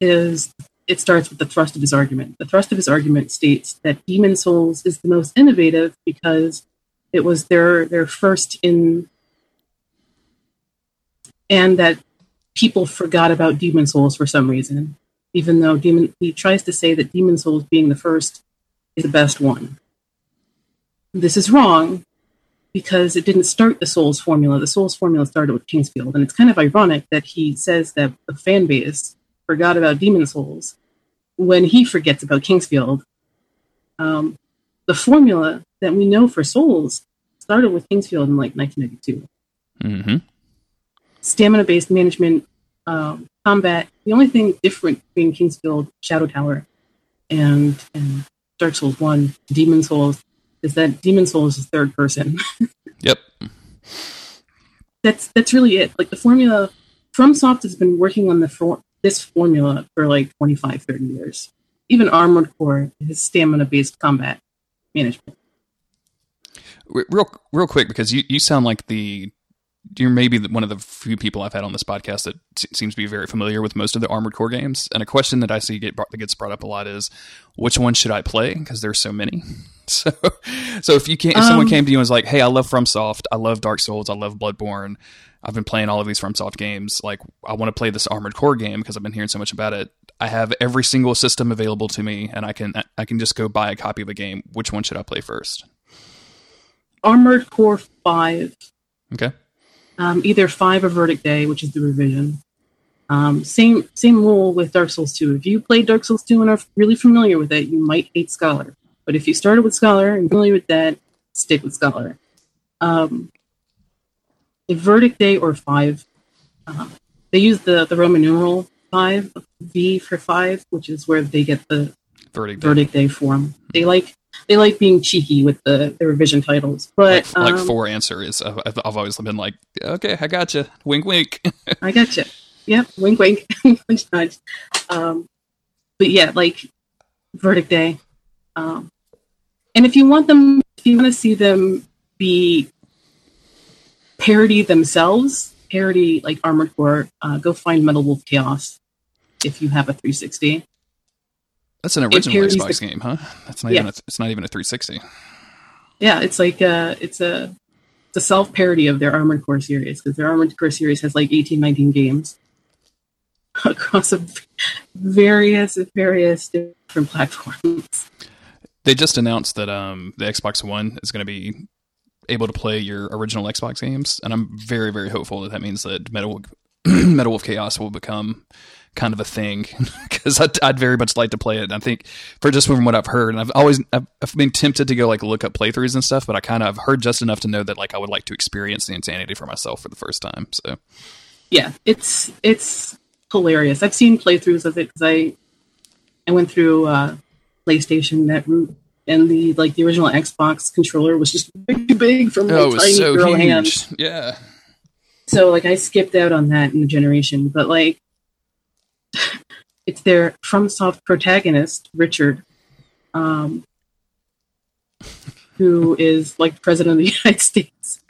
is it starts with the thrust of his argument. The thrust of his argument states that Demon Souls is the most innovative because it was their their first in, and that people forgot about Demon Souls for some reason, even though Demon he tries to say that Demon Souls being the first is the best one. This is wrong because it didn't start the Souls formula. The Souls formula started with King's Field, and it's kind of ironic that he says that the fan base forgot about Demon Souls when he forgets about King's Field. Um, the formula that we know for Souls started with King's Field in like 1992. Mhm. Stamina-based management, um, combat. The only thing different between King's Field, Shadow Tower, and and Dark Souls One, Demon Souls, is that Demon Souls is third person. Yep. that's that's really it. Like the formula, FromSoft has been working on the for, this formula for like 25, 30 years. Even Armored Core is stamina-based combat management. Real, real quick, because you, you sound like the you're maybe one of the few people I've had on this podcast that se- seems to be very familiar with most of the Armored Core games. And a question that I see get brought, that gets brought up a lot is, which one should I play? Because there's so many. So, so if you can't, if someone Um, came to you and was like, "Hey, I love FromSoft, I love Dark Souls, I love Bloodborne, I've been playing all of these FromSoft games. Like, I want to play this Armored Core game because I've been hearing so much about it. I have every single system available to me, and I can I can just go buy a copy of a game. Which one should I play first? Armored Core 5 Okay. Um, either five or Verdict Day, which is the revision. Um, same same rule with Dark Souls 2. If you played Dark Souls 2 and are really familiar with it, you might hate Scholar. But if you started with Scholar and familiar with that, stick with Scholar. Um, a Verdict Day or five, uh, they use the, the Roman numeral five, V for five, which is where they get the Verdict. Verdict Day form. They like they like being cheeky with the, the revision titles, but like, like um, four answer is I've, I've I've always been like okay i gotcha wink wink I gotcha. Yep, wink, wink, nudge, nudge. Um, but yeah, like Verdict Day. Um, and if you want them, if you want to see them be parody themselves, parody like Armored Core, uh, go find Metal Wolf Chaos if you have a 360. That's an original Xbox the- game, huh? That's not Yeah. even a, it's not even a 360. Yeah, it's like a, it's a it's a self parody of their Armored Core series because their Armored Core series has like 18, 19 games across a various various different platforms. They just announced that um, the Xbox One is going to be able to play your original Xbox games, and I'm very, very hopeful that that means that Metal Metal Wolf Chaos will become kind of a thing because I'd, I'd very much like to play it. And I think for just from what I've heard, and I've always I've, I've been tempted to go like look up playthroughs and stuff, but I kind of heard just enough to know that like I would like to experience the insanity for myself for the first time. So Yeah, it's it's hilarious. I've seen playthroughs of it because I I went through uh, PlayStation net route and the like the original Xbox controller was just way too big for my oh, tiny so girl huge. hands. Yeah. So like I skipped out on that in the generation, but like it's their FromSoft protagonist Richard, um, who is like president of the United States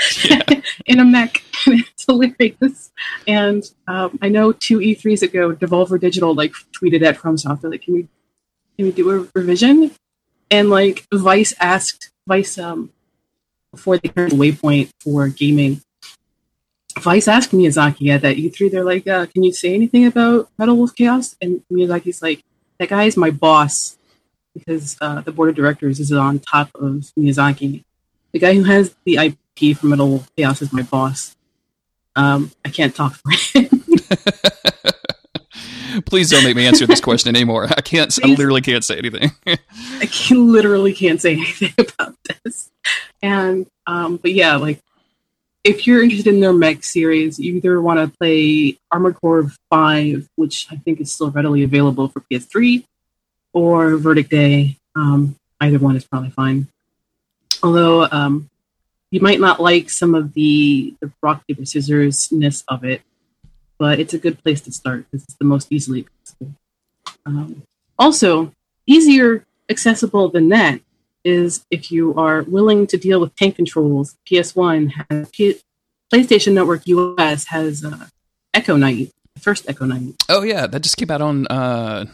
in a mech. it's hilarious. And um, I know two E3s ago, Devolver Digital like tweeted at FromSoft, they're like, "Can we can we do a revision?" And like Vice asked Vice um, before they turned the waypoint for gaming. Vice asked Miyazaki at that E3, they're like, uh, can you say anything about Metal Wolf Chaos? And Miyazaki's like, that guy is my boss because uh, the board of directors is on top of Miyazaki. The guy who has the IP for Metal Wolf Chaos is my boss. Um, I can't talk for him. Please don't make me answer this question anymore. I can't. I literally can't say anything. I can, literally can't say anything about this. And um, but yeah, like if you're interested in their mech series, you either want to play Armored Core Five, which I think is still readily available for PS3, or Verdict Day. Um, either one is probably fine. Although um, you might not like some of the, the rock paper scissors ness of it, but it's a good place to start because it's the most easily accessible. Um, also, easier accessible than that is if you are willing to deal with tank controls. PS1 has P- PlayStation Network US has uh, Echo Night, the first Echo Night. oh yeah, that just came out on. uh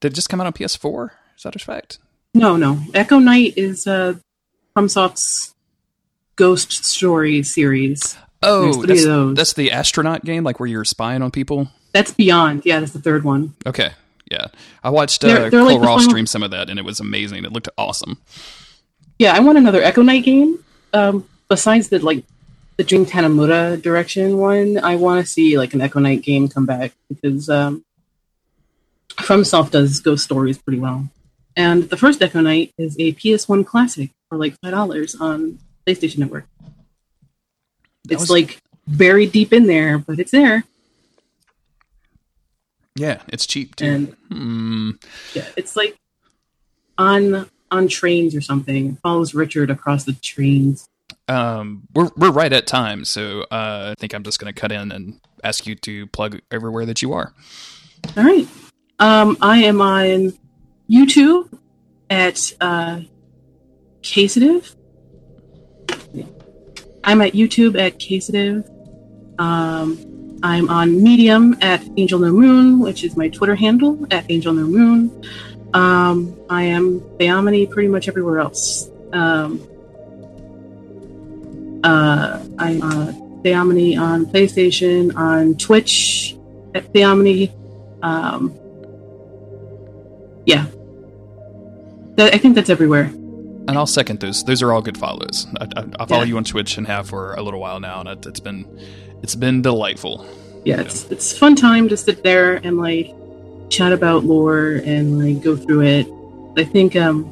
Did it just come out on PS4? Is that a fact? No, no, Echo Night is uh, FromSoft's Ghost Story series. Oh, that's, that's the astronaut game, like where you're spying on people. That's Beyond. Yeah, that's the third one. Okay, yeah, I watched uh, They're- they're Cole like the final- stream some of that, and it was amazing. It looked awesome. Yeah, I want another Echo Night game. Um, besides the like the Jun Tanimura direction one, I want to see like an Echo Night game come back because um, FromSoft does Ghost Stories pretty well. And the first Echo Night is a PS1 classic for like five dollars on PlayStation Network. That It's was- like buried deep in there, but it's there. Yeah, it's cheap too. And Hmm. yeah, it's like on on trains or something. It follows Richard across the trains. Um, we're we're right at time, so uh, I think I'm just going to cut in and ask you to plug everywhere that you are. All right. Um, I am on YouTube at uh, casitive. Yeah. I'm at YouTube at casitive. Um, I'm on Medium at Angel No Moon, which is my Twitter handle at Angel No Moon. Um, I am Theomony pretty much everywhere else. Um, uh, I'm uh, Theomony on PlayStation, on Twitch at Theomony. Um, yeah, That- I think that's everywhere. And I'll second those. Those are all good follows. I, I, I follow Yeah. you on Twitch and have for a little while now, and it, it's been it's been delightful. Yeah, it's it's fun time to sit there and like chat about lore and like go through it. I think um,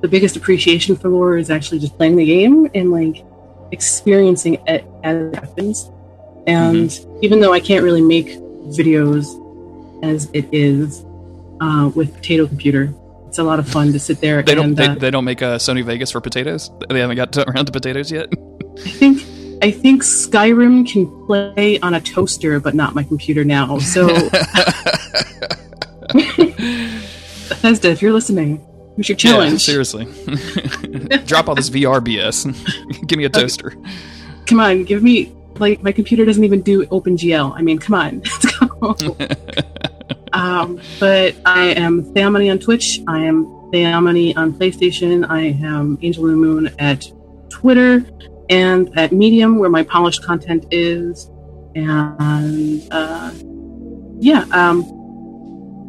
the biggest appreciation for lore is actually just playing the game and like experiencing it as it happens. And even though I can't really make videos as it is uh, with Potato Computer, it's a lot of fun to sit there They don't and they, uh, they don't make uh, Sony Vegas for potatoes. They haven't got around to potatoes yet. I think I think Skyrim can play on a toaster, but not my computer now. So Bethesda, if you're listening, here's your challenge. Yeah, seriously. Drop all this VR BS. Give me a toaster. Okay. Come on, give me like my computer doesn't even do OpenGL. I mean, come on, let's go. um, but I am Theomony on Twitch. I am Theomony on PlayStation. I am Angel of the Moon at Twitter and at Medium, where my polished content is. And uh, yeah, um,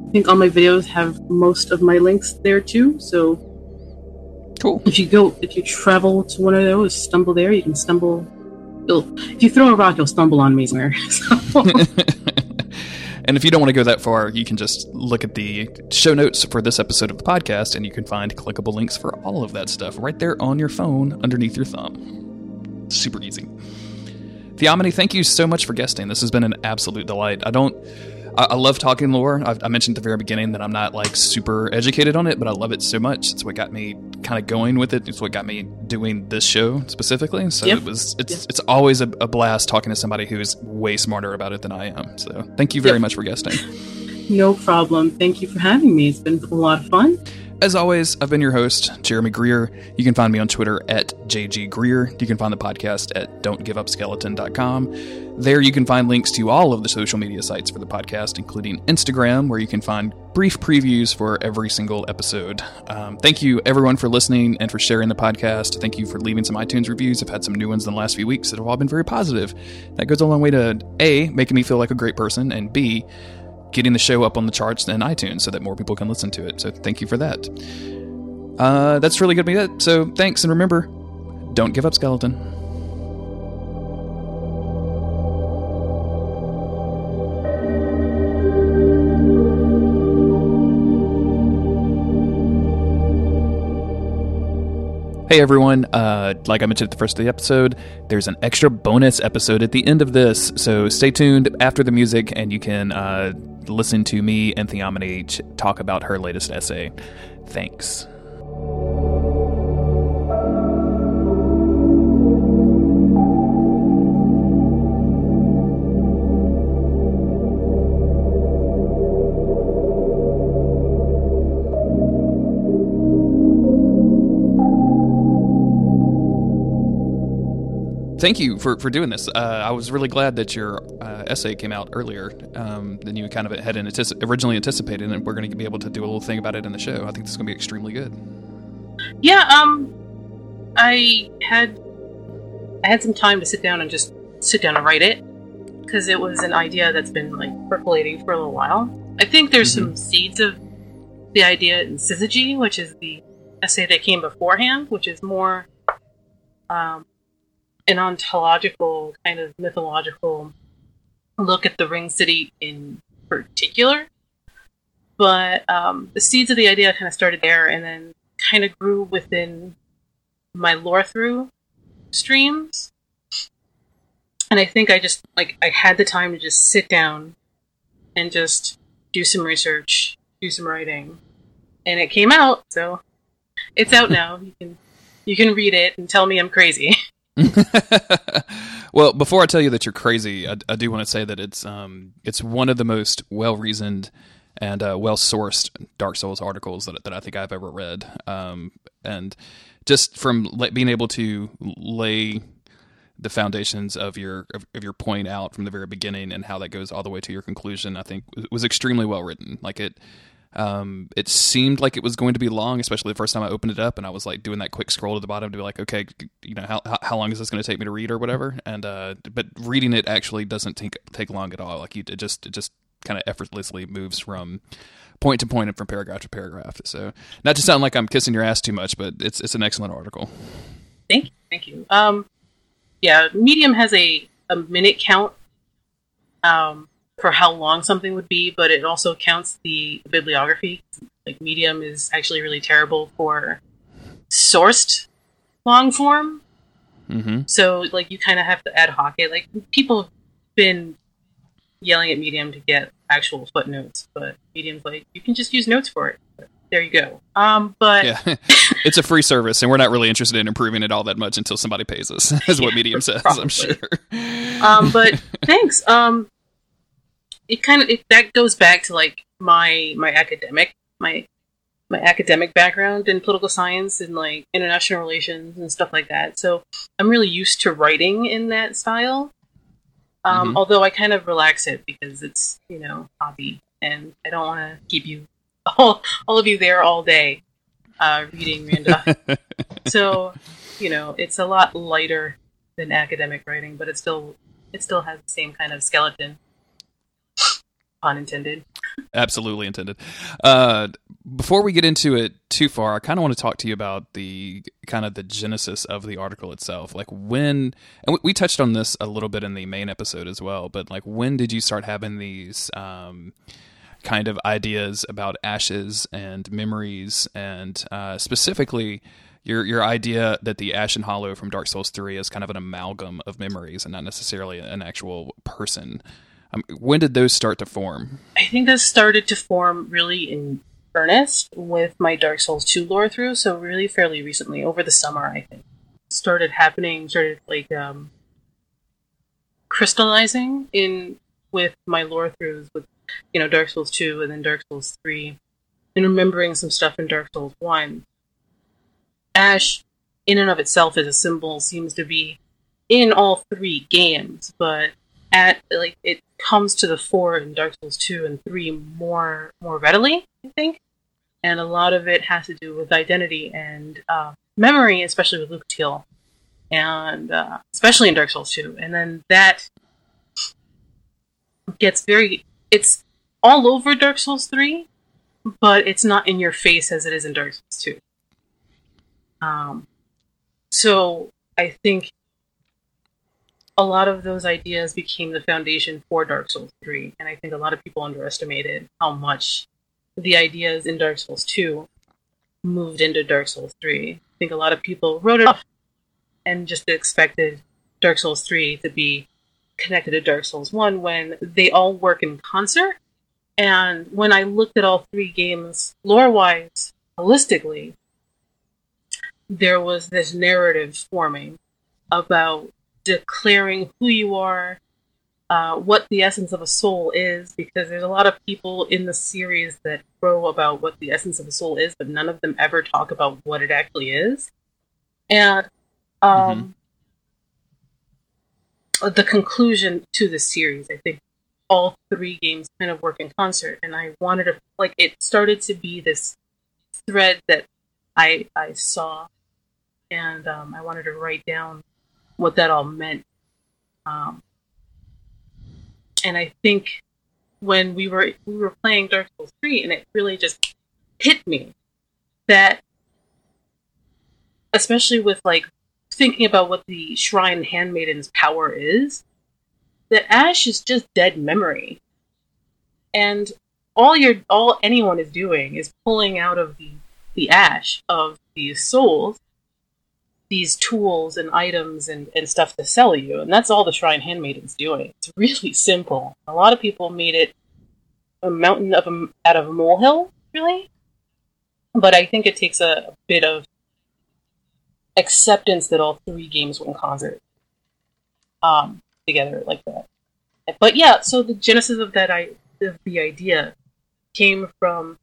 I think all my videos have most of my links there too. So cool. If you go, if you travel to one of those, stumble there, you can stumble. if you throw a rock, you'll stumble on me somewhere. So. And if you don't want to go that far, you can just look at the show notes for this episode of the podcast and you can find clickable links for all of that stuff right there on your phone underneath your thumb. Super easy. Theomony, thank you so much for guesting. This has been an absolute delight. I don't I, I love talking lore. I've, i mentioned at the very beginning that I'm not like super educated on it, but I love it so much. It's what got me kind of going with it. It's what got me doing this show specifically. So yep. it was it's yep. it's always a, a, blast talking to somebody who's way smarter about it than I am. So thank you very yep. much for guesting. No problem. Thank you for having me. It's been a lot of fun. As always, I've been your host, Jeremy Greer. You can find me on Twitter at JGGreer. You can find the podcast at don'tgiveupskeleton.com. There you can find links to all of the social media sites for the podcast, including Instagram, where you can find brief previews for every single episode. Um, thank you, everyone, for listening and for sharing the podcast. Thank you for leaving some iTunes reviews. I've had some new ones in the last few weeks that have all been very positive. That goes a long way to A, making me feel like a great person, and B, getting the show up on the charts and iTunes so that more people can listen to it. So thank you for that. Uh, that's really going to be it. So thanks, and remember, don't give up, skeleton. Hey everyone, uh, like I mentioned at the first of the episode, there's an extra bonus episode at the end of this, so stay tuned after the music and you can uh, listen to me and Theomony talk about her latest essay. Thanks. Thank you for, for doing this. Uh, I was really glad that your uh, essay came out earlier um, than you kind of had antici- originally anticipated, and we're going to be able to do a little thing about it in the show. I think this is going to be extremely good. Yeah, um, I had I had some time to sit down and just sit down and write it because it was an idea that's been like percolating for a little while. I think there's mm-hmm. some seeds of the idea in Syzygy, which is the essay that came beforehand, which is more um, an ontological kind of mythological look at the ring city in particular. But um, the seeds of the idea kind of started there and then kind of grew within my lore through streams. And i think i just like i had the time to just sit down and just do some research do some writing. And it came out so it's out now. You can you can read it and tell me i'm crazy well, before I tell you that you're crazy, I, I do want to say that it's um, it's one of the most well reasoned and uh, well sourced Dark Souls articles that, that I think I've ever read. Um, and just from being able to lay the foundations of your of, of, your point out from the very beginning and how that goes all the way to your conclusion, I think it was extremely well written. Like it um, it seemed like it was going to be long, especially the first time I opened it up, and I was like doing that quick scroll to the bottom to be like, okay, you know, how how long is this going to take me to read or whatever. And uh, but reading it actually doesn't take take long at all. Like you, it just it just kind of effortlessly moves from point to point and from paragraph to paragraph. So not to sound like I'm kissing your ass too much, but it's it's an excellent article. Thank you, thank you. Um, yeah, Medium has a a minute count. Um, for how long something would be, but it also counts the bibliography. Like Medium is actually really terrible for sourced long form. Mm-hmm. So like you kind of have to ad hoc it. Like people have been yelling at Medium to get actual footnotes, but Medium's like you can just use notes for it. But there you go. Um, but yeah, it's a free service, and we're not really interested in improving it all that much until somebody pays us. Is what Medium says. Probably. I'm sure. um, but thanks. Um, it kind of it, that goes back to like my my academic my my academic background in political science and like international relations and stuff like that. So I'm really used to writing in that style. Um, Mhm. Although I kind of relax it because it's you know hobby, and I don't want to keep you all all of you there all day uh, reading Randa. so you know it's a lot lighter than academic writing, but it still it still has the same kind of skeleton. Pun intended. Absolutely intended. Uh, before we get into it too far, I kind of want to talk to you about the kind of the genesis of the article itself. Like when, and we, we touched on this a little bit in the main episode as well, but like when did you start having these um, kind of ideas about ashes and memories, and uh, specifically your your idea that the Ashen Hollow from Dark Souls Three is kind of an amalgam of memories and not necessarily an actual person. Um, when did those start to form? I think those started to form really in earnest with my Dark Souls 2 lore through, so really fairly recently, over the summer, I think. Started happening, started like um crystallizing in with my lore throughs with you know Dark Souls 2 and then Dark Souls 3 and remembering some stuff in Dark Souls 1. Ash in and of itself as a symbol seems to be in all three games, but at like it comes to the fore in Dark Souls 2 and 3 more more readily, I think. And a lot of it has to do with identity and uh, memory, especially with Lucatiel, and uh, especially in Dark Souls 2. And then that gets very it's all over Dark Souls 3, but it's not in your face as it is in Dark Souls 2. Um, so I think a lot of those ideas became the foundation for Dark Souls 3, and I think a lot of people underestimated how much the ideas in Dark Souls 2 moved into Dark Souls 3. I think a lot of people wrote it off and just expected Dark Souls 3 to be connected to Dark Souls 1 when they all work in concert. And when I looked at all three games lore wise, holistically, there was this narrative forming about declaring who you are, uh, what the essence of a soul is, because there's a lot of people in the series that crow about what the essence of a soul is, but none of them ever talk about what it actually is. And um, the conclusion to the series, I think all three games kind of work in concert, and I wanted to like it started to be this thread that I I saw, and um, I wanted to write down what that all meant. Um, and I think when we were we were playing Dark Souls three, and it really just hit me that, especially with like thinking about what the Shrine Handmaiden's power is, that Ash is just dead memory, and all your all anyone is doing is pulling out of the the ash of these souls these tools and items and, and stuff to sell you. And that's all the Shrine Handmaiden's doing. It's really simple. A lot of people made it a mountain of a, out of a molehill, really. But I think it takes a, a bit of acceptance that all three games went concert um, together like that. But yeah, so the genesis of that I of the idea came from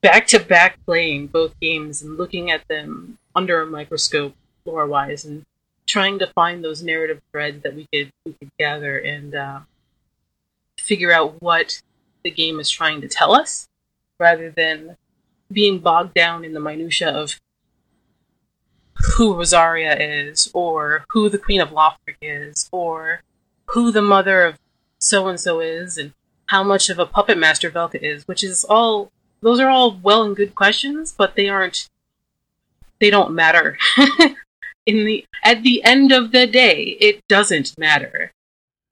back to back playing both games and looking at them under a microscope lore wise and trying to find those narrative threads that we could we could gather and uh, figure out what the game is trying to tell us rather than being bogged down in the minutia of who Rosaria is or who the Queen of Lothric is or who the mother of so and so is and how much of a puppet master Velka is, which is all those are all well and good questions, but they aren't they don't matter. in the at the end of the day, it doesn't matter.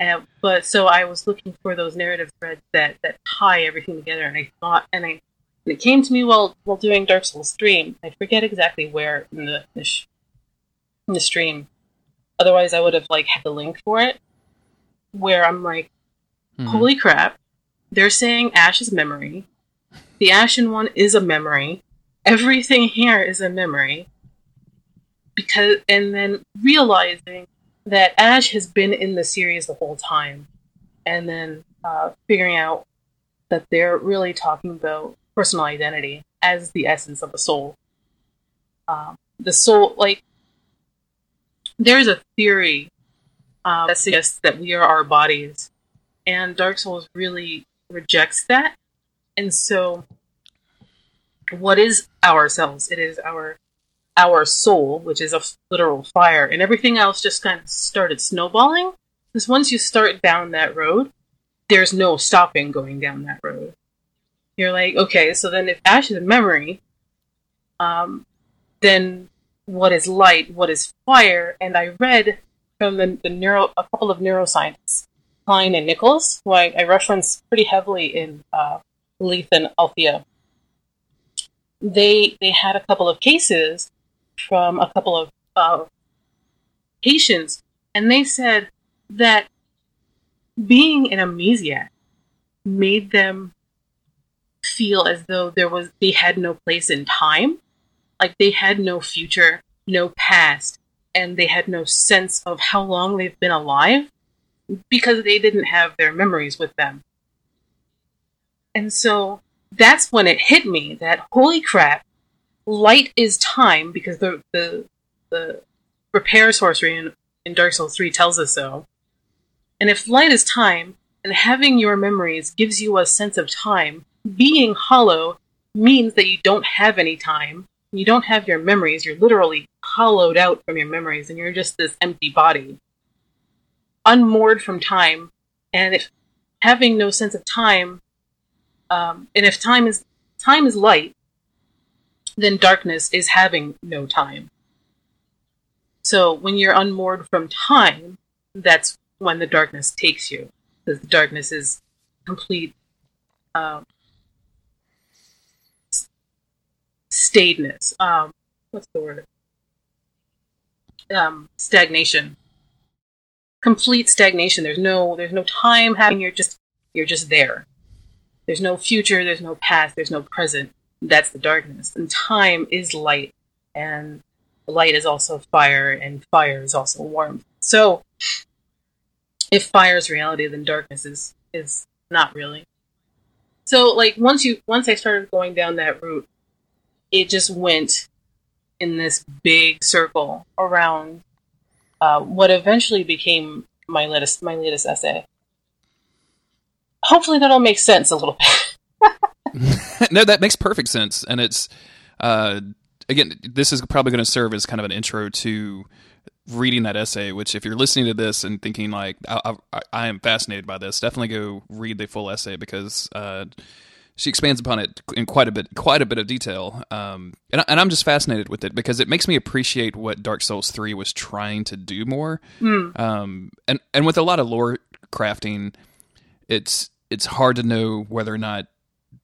Uh, but so I was looking for those narrative threads that that tie everything together, and I thought, and I and it came to me while while doing Dark Souls stream. I forget exactly where in the the, sh- in the stream. Otherwise, I would have like had the link for it. Where I'm like, Mhm. holy crap! They're saying Ash's memory. The Ashen one is a memory. Everything here is a memory because and then realizing that Ash has been in the series the whole time, and then uh, figuring out that they're really talking about personal identity as the essence of a soul. Um, the soul, like, there's a theory uh, that suggests that we are our bodies, and Dark Souls really rejects that. And so, what is ourselves? It is our our soul, which is a literal fire, and everything else just kind of started snowballing. Because once you start down that road, there's no stopping going down that road. You're like, okay, so then if ash is a memory, um, then what is light? What is fire? And I read from the, the neuro, a couple of neuroscientists, Klein and Nichols, who I, I reference pretty heavily in uh, Lethe and Aletheia. They they had a couple of cases from a couple of uh, patients, and they said that being an amnesiac made them feel as though there was they had no place in time. Like they had no future no past and they had no sense of how long they've been alive because they didn't have their memories with them. And so that's when it hit me that holy crap light is time because the the the repair sorcery in, in Dark Souls 3 tells us so and if light is time, and having your memories gives you a sense of time, being hollow means that you don't have any time. You don't have your memories. You're literally hollowed out from your memories, and you're just this empty body. Unmoored from time, and if having no sense of time, um, and if time is time is light, then darkness is having no time. So when you're unmoored from time, that's when the darkness takes you, because the darkness is complete um, staidness. Um, what's the word? Um, stagnation. Complete stagnation. There's no there's no time happening. You're just you're just there. There's no future. There's no past. There's no present. That's the darkness. And time is light, and light is also fire, and fire is also warmth. So if fire is reality, then darkness is is not really. So like once you once I started going down that route, it just went in this big circle around uh, what eventually became my latest my latest essay. Hopefully that'll make sense a little bit. no, that makes perfect sense, and it's uh, again, this is probably going to serve as kind of an intro to reading that essay, which if you're listening to this and thinking like I, I, I am fascinated by this, definitely go read the full essay because uh, she expands upon it in quite a bit, quite a bit of detail. Um, and, and I'm just fascinated with it because it makes me appreciate what Dark Souls Three was trying to do more. Mm. Um, and and with a lot of lore crafting, it's it's hard to know whether or not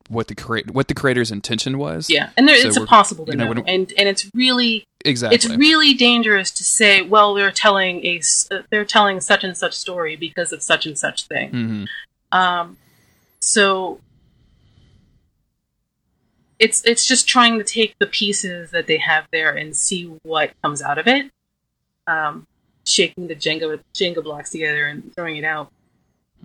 what the create what the creator's intention was. Yeah, and there, so it's impossible to you know, know. and and it's really exactly it's really dangerous to say, well, they're telling a they're telling such and such story because of such and such thing. Mm-hmm. Um, so it's it's just trying to take the pieces that they have there and see what comes out of it. Um, shaking the Jenga Jenga blocks together and throwing it out.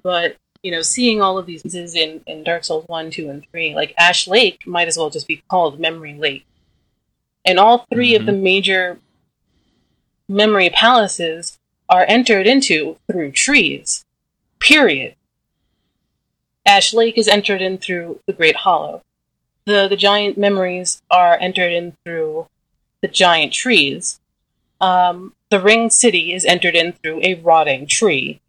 But you know, seeing all of these pieces in, in Dark Souls 1, 2, and 3, like Ash Lake might as well just be called Memory Lake. And all 3 mm-hmm. of the major memory palaces are entered into through trees. Period. Ash Lake is entered in through the Great Hollow. The the giant memories are entered in through the giant trees. Um, the Ring City is entered in through a rotting tree.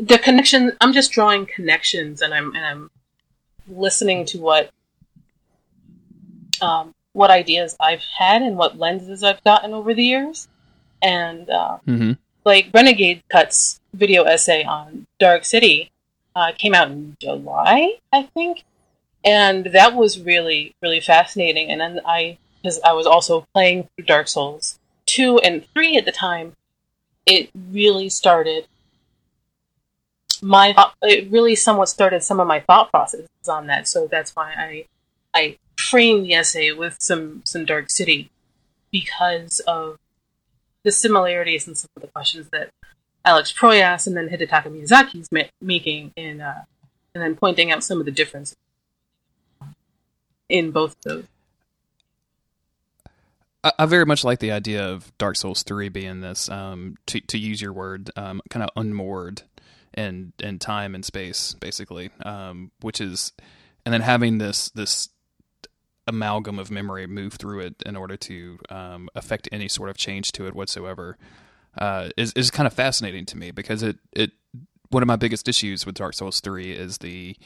The connection i'm just drawing connections and i'm and i'm listening to what um, what ideas i've had and what lenses i've gotten over the years. And uh, mm-hmm. like renegade cuts video essay on dark city uh, came out in july i think. And that was really really fascinating. And then i because i was also playing dark souls 2 and 3 at the time it really started my it really somewhat started some of my thought processes on that. So that's why I I framed the essay with some some Dark City because of the similarities and some of the questions that Alex Proyas and then Hidetaka Miyazaki's ma- making in uh, and then pointing out some of the differences. in both of those. I, I very much like the idea of Dark Souls three being this, um, to to use your word, um, kind of unmoored in in time and space, basically, um, which is, and then having this this amalgam of memory move through it in order to um, affect any sort of change to it whatsoever uh, is is kind of fascinating to me because it it one of my biggest issues with Dark Souls three is the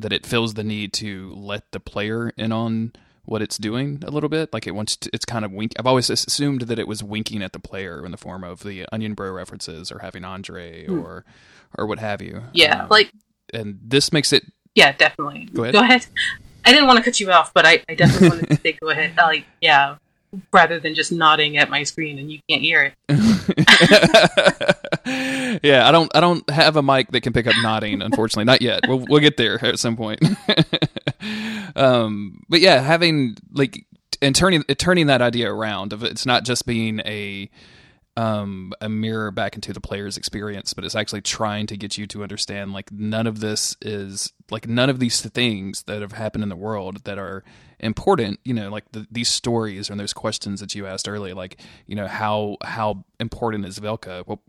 that it feels the need to let the player in on what it's doing a little bit. Like it wants to, it's kind of wink. I've always assumed that it was winking at the player in the form of the Onion Bro references or having Andre mm. or or what have you. Yeah, um, like and this makes it. Yeah, definitely. Go ahead. Go ahead. I didn't want to cut you off, but I, I definitely wanted to say go ahead. Like, yeah, rather than just nodding at my screen and you can't hear it. yeah, I don't I don't have a mic that can pick up nodding, unfortunately. Not yet. We'll we'll get there at some point. um but yeah, having like and turning turning that idea around of it's not just being a um, a mirror back into the player's experience, but it's actually trying to get you to understand like none of this is like none of these things that have happened in the world that are important. You know, like the, these stories and those questions that you asked earlier, like you know how how important is Velka? Well,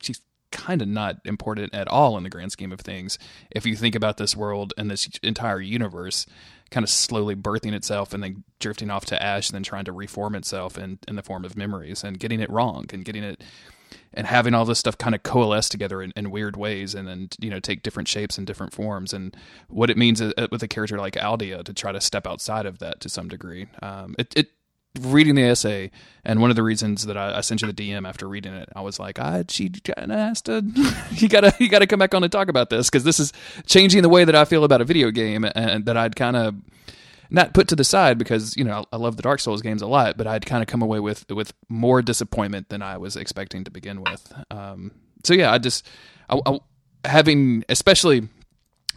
she's kind of not important at all in the grand scheme of things. If you think about this world and this entire universe, kind of slowly birthing itself and then drifting off to ash and then trying to reform itself in, in the form of memories and getting it wrong and getting it and having all this stuff kind of coalesce together in, in weird ways and then you know take different shapes and different forms and what it means uh, with a character like Aldia to try to step outside of that to some degree um, it, it reading the essay, and one of the reasons that I, I sent you the DM after reading it, I was like, I she kind of has to, you gotta you gotta come back on and talk about this because this is changing the way that I feel about a video game, and that I'd kind of not put to the side because you know I love the Dark Souls games a lot, but I'd kind of come away with with more disappointment than I was expecting to begin with. Um, so yeah, I just I, I, having especially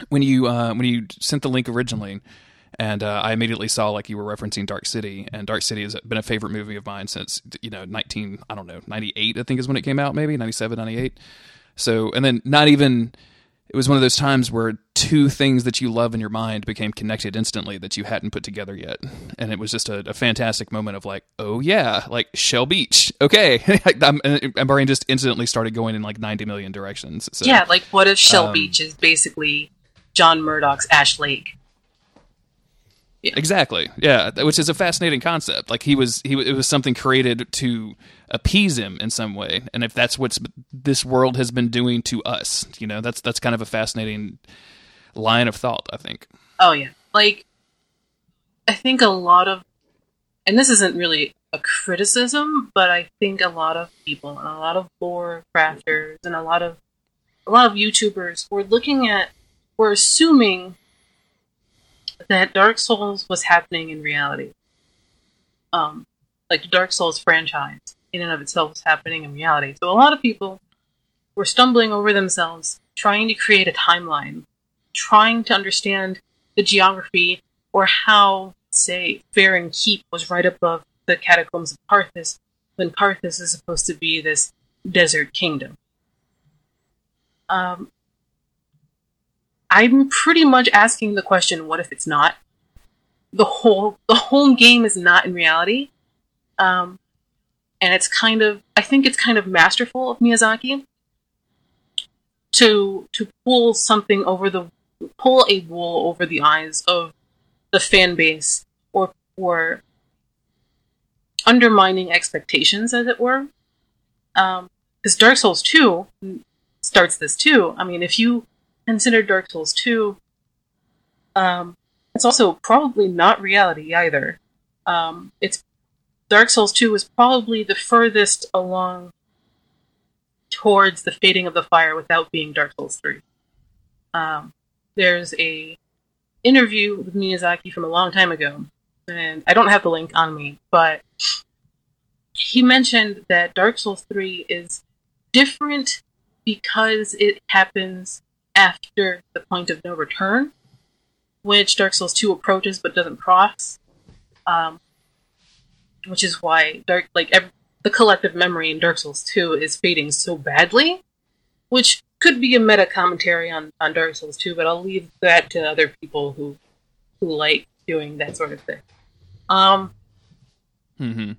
when you uh, when you sent the link originally and uh, I immediately saw like you were referencing Dark City, and Dark City has been a favorite movie of mine since you know 19 I don't know 98 I think is when it came out maybe 97 98. So and then not even it was one of those times where two things that you love in your mind became connected instantly that you hadn't put together yet, and it was just a, a fantastic moment of like oh yeah like Shell Beach okay, my brain just instantly started going in like 90 million directions. So, yeah, like what if Shell um, Beach is basically John Murdoch's Ash Lake? Yeah. Exactly. Yeah, which is a fascinating concept. Like he was, he it was something created to appease him in some way, and if that's what this world has been doing to us, you know, that's that's kind of a fascinating line of thought. I think. Oh yeah, like I think a lot of, and this isn't really a criticism, but I think a lot of people and a lot of lore crafters and a lot of a lot of YouTubers were looking at, were assuming that Dark Souls was happening in reality. Um, like the Dark Souls franchise in and of itself was happening in reality. So a lot of people were stumbling over themselves, trying to create a timeline, trying to understand the geography or how, say, Farron Keep was right above the catacombs of Carthus, when Carthus is supposed to be this desert kingdom. Um, I'm pretty much asking the question, what if it's not? The whole the whole game is not in reality. Um, and it's kind of I think it's kind of masterful of Miyazaki to to pull something over the pull a wool over the eyes of the fan base or or undermining expectations as it were. Um, because Dark Souls 2 starts this too. I mean, if you consider Dark Souls 2. Um, it's also probably not reality either. Um, it's Dark Souls 2 was probably the furthest along towards the fading of the fire without being Dark Souls 3. Um, there's a interview with Miyazaki from a long time ago, and I don't have the link on me, but he mentioned that Dark Souls 3 is different because it happens after the point of no return, which Dark Souls 2 approaches but doesn't cross. Um, which is why Dark like every, the collective memory in Dark Souls 2 is fading so badly, which could be a meta commentary on, on Dark Souls 2, but I'll leave that to other people who who like doing that sort of thing. Um, Mm-hmm.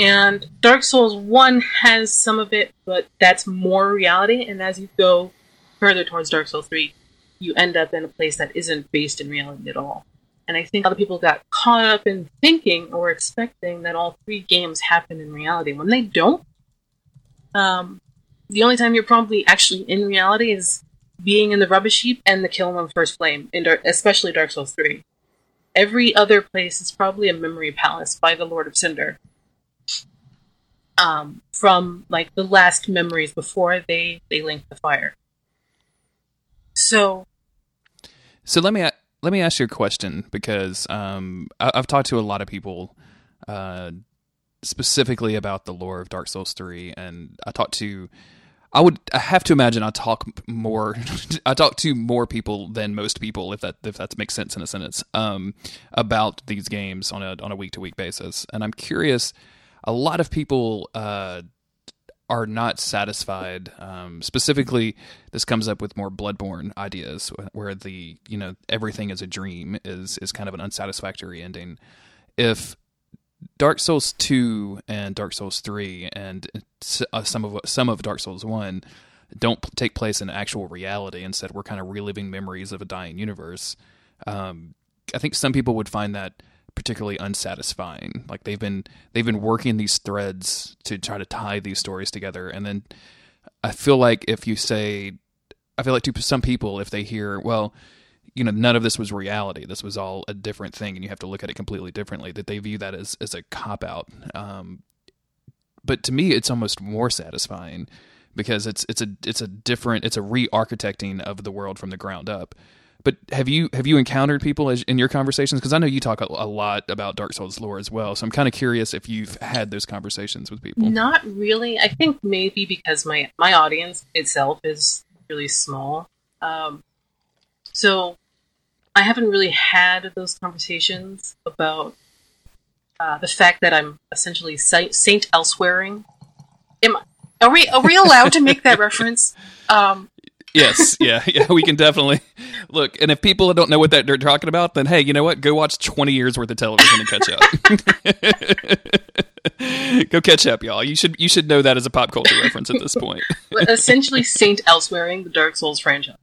and Dark Souls 1 has some of it, but that's more reality. And as you go further towards Dark Souls 3, you end up in a place that isn't based in reality at all. And I think a lot of people got caught up in thinking or expecting that all three games happen in reality when they don't. Um, the only time you're probably actually in reality is being in the rubbish heap and the killing of first flame, in especially Dark Souls 3. Every other place is probably a memory palace by the Lord of Cinder. Um, from like the last memories before they they link the fire. So So let me let me ask you a question because um, I, I've talked to a lot of people uh, specifically about the lore of Dark Souls three, and I talked to. I would I have to imagine I talk more I talk to more people than most people if that if that makes sense in a sentence um, about these games on a on a week to week basis and I'm curious a lot of people uh, are not satisfied. Um, specifically, this comes up with more Bloodborne ideas, where the you know everything is a dream is is kind of an unsatisfactory ending. If Dark Souls two and Dark Souls three and uh, some of some of Dark Souls one don't take place in actual reality. Instead, we're kind of reliving memories of a dying universe. Um, I think some people would find that particularly unsatisfying. Like they've been they've been working these threads to try to tie these stories together, and then I feel like if you say, I feel like to some people, if they hear, well, you know, none of this was reality. This was all a different thing, and you have to look at it completely differently. That they view that as as a cop out. Um, but to me, it's almost more satisfying because it's it's a it's a different it's a re-architecting of the world from the ground up. But have you have you encountered people as, in your conversations? Because I know you talk a, a lot about Dark Souls lore as well. So I'm kind of curious if you've had those conversations with people. Not really. I think maybe because my my audience itself is really small. Um, so I haven't really had those conversations about uh, the fact that I'm essentially Saint, Elsewhereing. Am I, are we are we allowed to make that reference? Um, yes, yeah, yeah. We can definitely look. And if people don't know what that they're talking about, then hey, you know what? Go watch 20 years worth of television and catch up. Go catch up, y'all. You should you should know that as a pop culture reference at this point. essentially, Saint Elsewhereing the Dark Souls franchise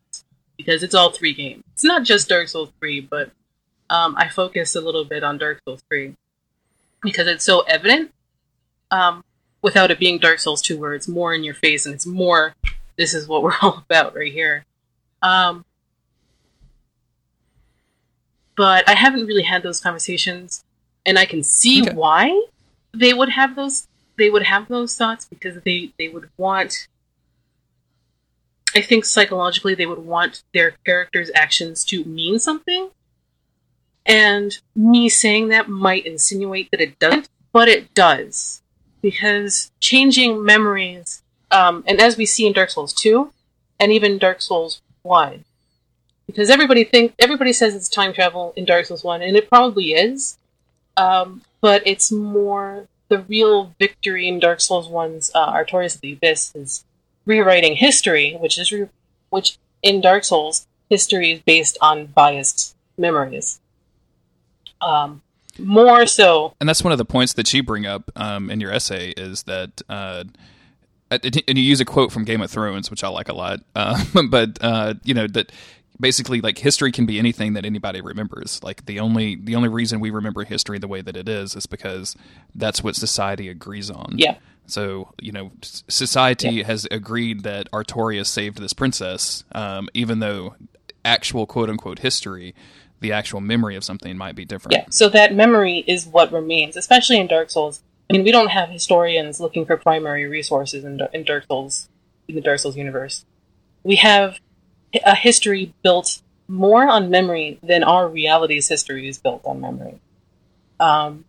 because it's all three games. It's not just Dark Souls three, but um, I focus a little bit on Dark Souls three because it's so evident. Um, without it being Dark Souls 2, where it's more in your face and it's more, this is what we're all about right here. Um, but I haven't really had those conversations, and I can see Okay. why they would have those. They would have those thoughts because they they would want. I think psychologically they would want their characters' actions to mean something, and me saying that might insinuate that it doesn't, but it does because changing memories, um, and as we see in Dark Souls 2, and even Dark Souls 1, because everybody think everybody says it's time travel in Dark Souls 1, and it probably is, um, but it's more the real victory in Dark Souls 1's uh, Artorias of the Abyss is rewriting history, which is re- which in Dark Souls history is based on biased memories. Um, more so and that's one of the points that you bring up um, in your essay is that uh, and you use a quote from Game of Thrones, which I like a lot. Uh, but uh, you know that basically, like history can be anything that anybody remembers. Like the only the only reason we remember history the way that it is is because that's what society agrees on. Yeah. So you know, society has agreed that Artorias saved this princess, um, even though actual quote unquote history, the actual memory of something might be different. Yeah, so that memory is what remains, especially in Dark Souls. I mean, we don't have historians looking for primary resources in, in Dark Souls, in the Dark Souls universe. We have a history built more on memory than our reality's history is built on memory. Um,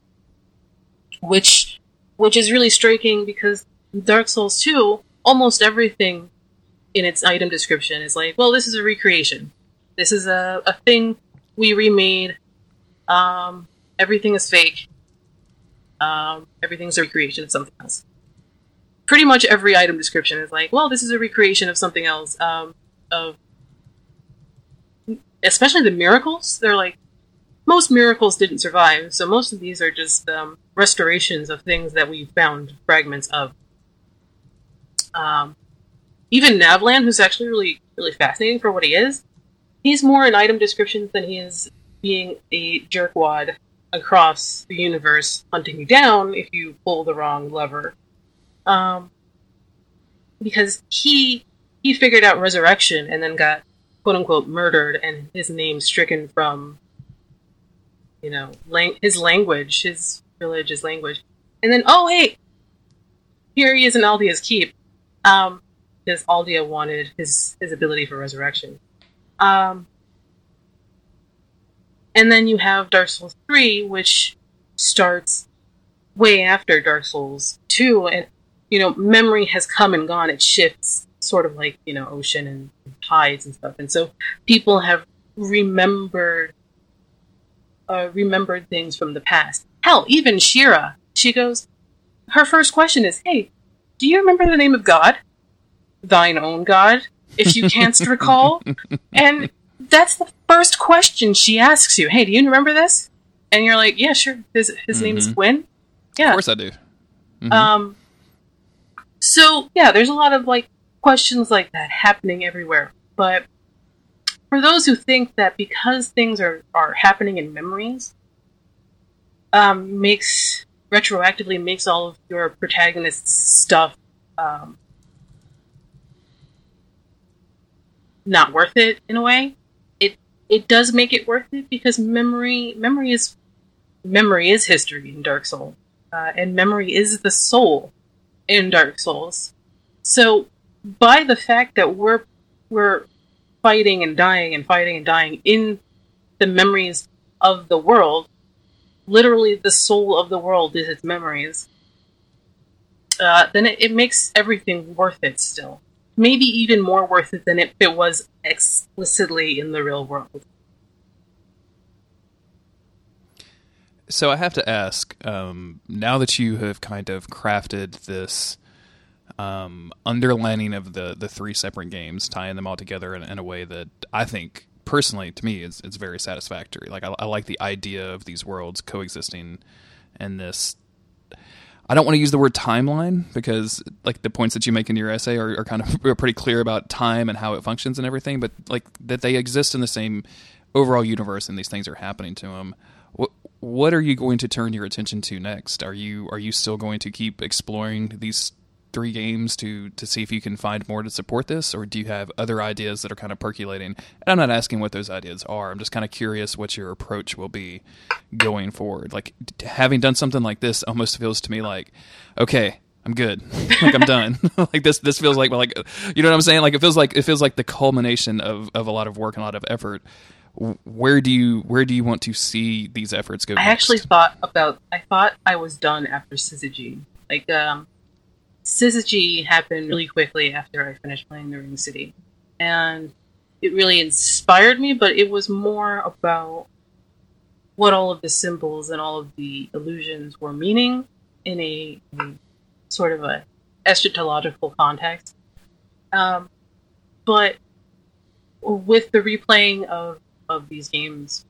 which, which is really striking because Dark Souls 2, almost everything in its item description is like, well, this is a recreation. This is a, a thing we remade um, everything is fake. Um, everything's a recreation of something else. Pretty much every item description is like, well, this is a recreation of something else. Um, of especially the miracles, they're like, most miracles didn't survive, so most of these are just um, restorations of things that we found fragments of. Um, even Navlaan, who's actually really really fascinating for what he is, he's more in item descriptions than he is being a jerkwad across the universe hunting you down if you pull the wrong lever. Um, because he he figured out resurrection and then got quote unquote murdered and his name stricken from you know lang- his language, his his language, and then oh hey, here he is in Aldia's keep. Um, because Aldia wanted his his ability for resurrection. Um, and then you have Dark Souls 3, which starts way after Dark Souls 2, and you know, memory has come and gone. It shifts, sort of like you know, ocean and tides and stuff, and so people have remembered uh, remembered things from the past. Hell, even Shira, she goes, her first question is, "Hey, do you remember the name of God? Thine own God, if you canst recall?" And that's the first question she asks you. Hey, do you remember this? And you're like, yeah, sure. His his mm-hmm. name is Gwyn. Yeah, of course I do. Mm-hmm. Um. So yeah, there's a lot of like questions like that happening everywhere. But for those who think that because things are are happening in memories, um, makes retroactively makes all of your protagonist's stuff um, not worth it in a way it does make it worth it because memory memory is memory is history in Dark Souls, uh, and memory is the soul in Dark Souls. So, by the fact that we're we're fighting and dying and fighting and dying in the memories of the world, literally the soul of the world is its memories. Uh, then it, it makes everything worth it still maybe even more worth it than if it was explicitly in the real world. So I have to ask, um, now that you have kind of crafted this um, underlining of the the three separate games, tying them all together in, in a way that I think personally to me is it's very satisfactory. Like I, I like the idea of these worlds coexisting in this I don't want to use the word timeline because like the points that you make in your essay are, are kind of are pretty clear about time and how it functions and everything, but like that they exist in the same overall universe and these things are happening to them. What what are you going to turn your attention to next? Are you are you still going to keep exploring these three games to to see if you can find more to support this, or do you have other ideas that are kind of percolating? And I'm not asking what those ideas are. I'm just kind of curious what your approach will be going forward. Like having done something like this, almost feels to me like, okay, I'm good. like I'm done. like this this feels like like you know what I'm saying? Like it feels like it feels like the culmination of of a lot of work and a lot of effort. Where do you where do you want to see these efforts go? I next? actually thought about I thought I was done after Syzygy. Like um Syzygy happened really quickly after I finished playing The Ring City. And it really inspired me, but it was more about what all of the symbols and all of the illusions were meaning in a, sort of a eschatological context. Um, but with the replaying of, of these games,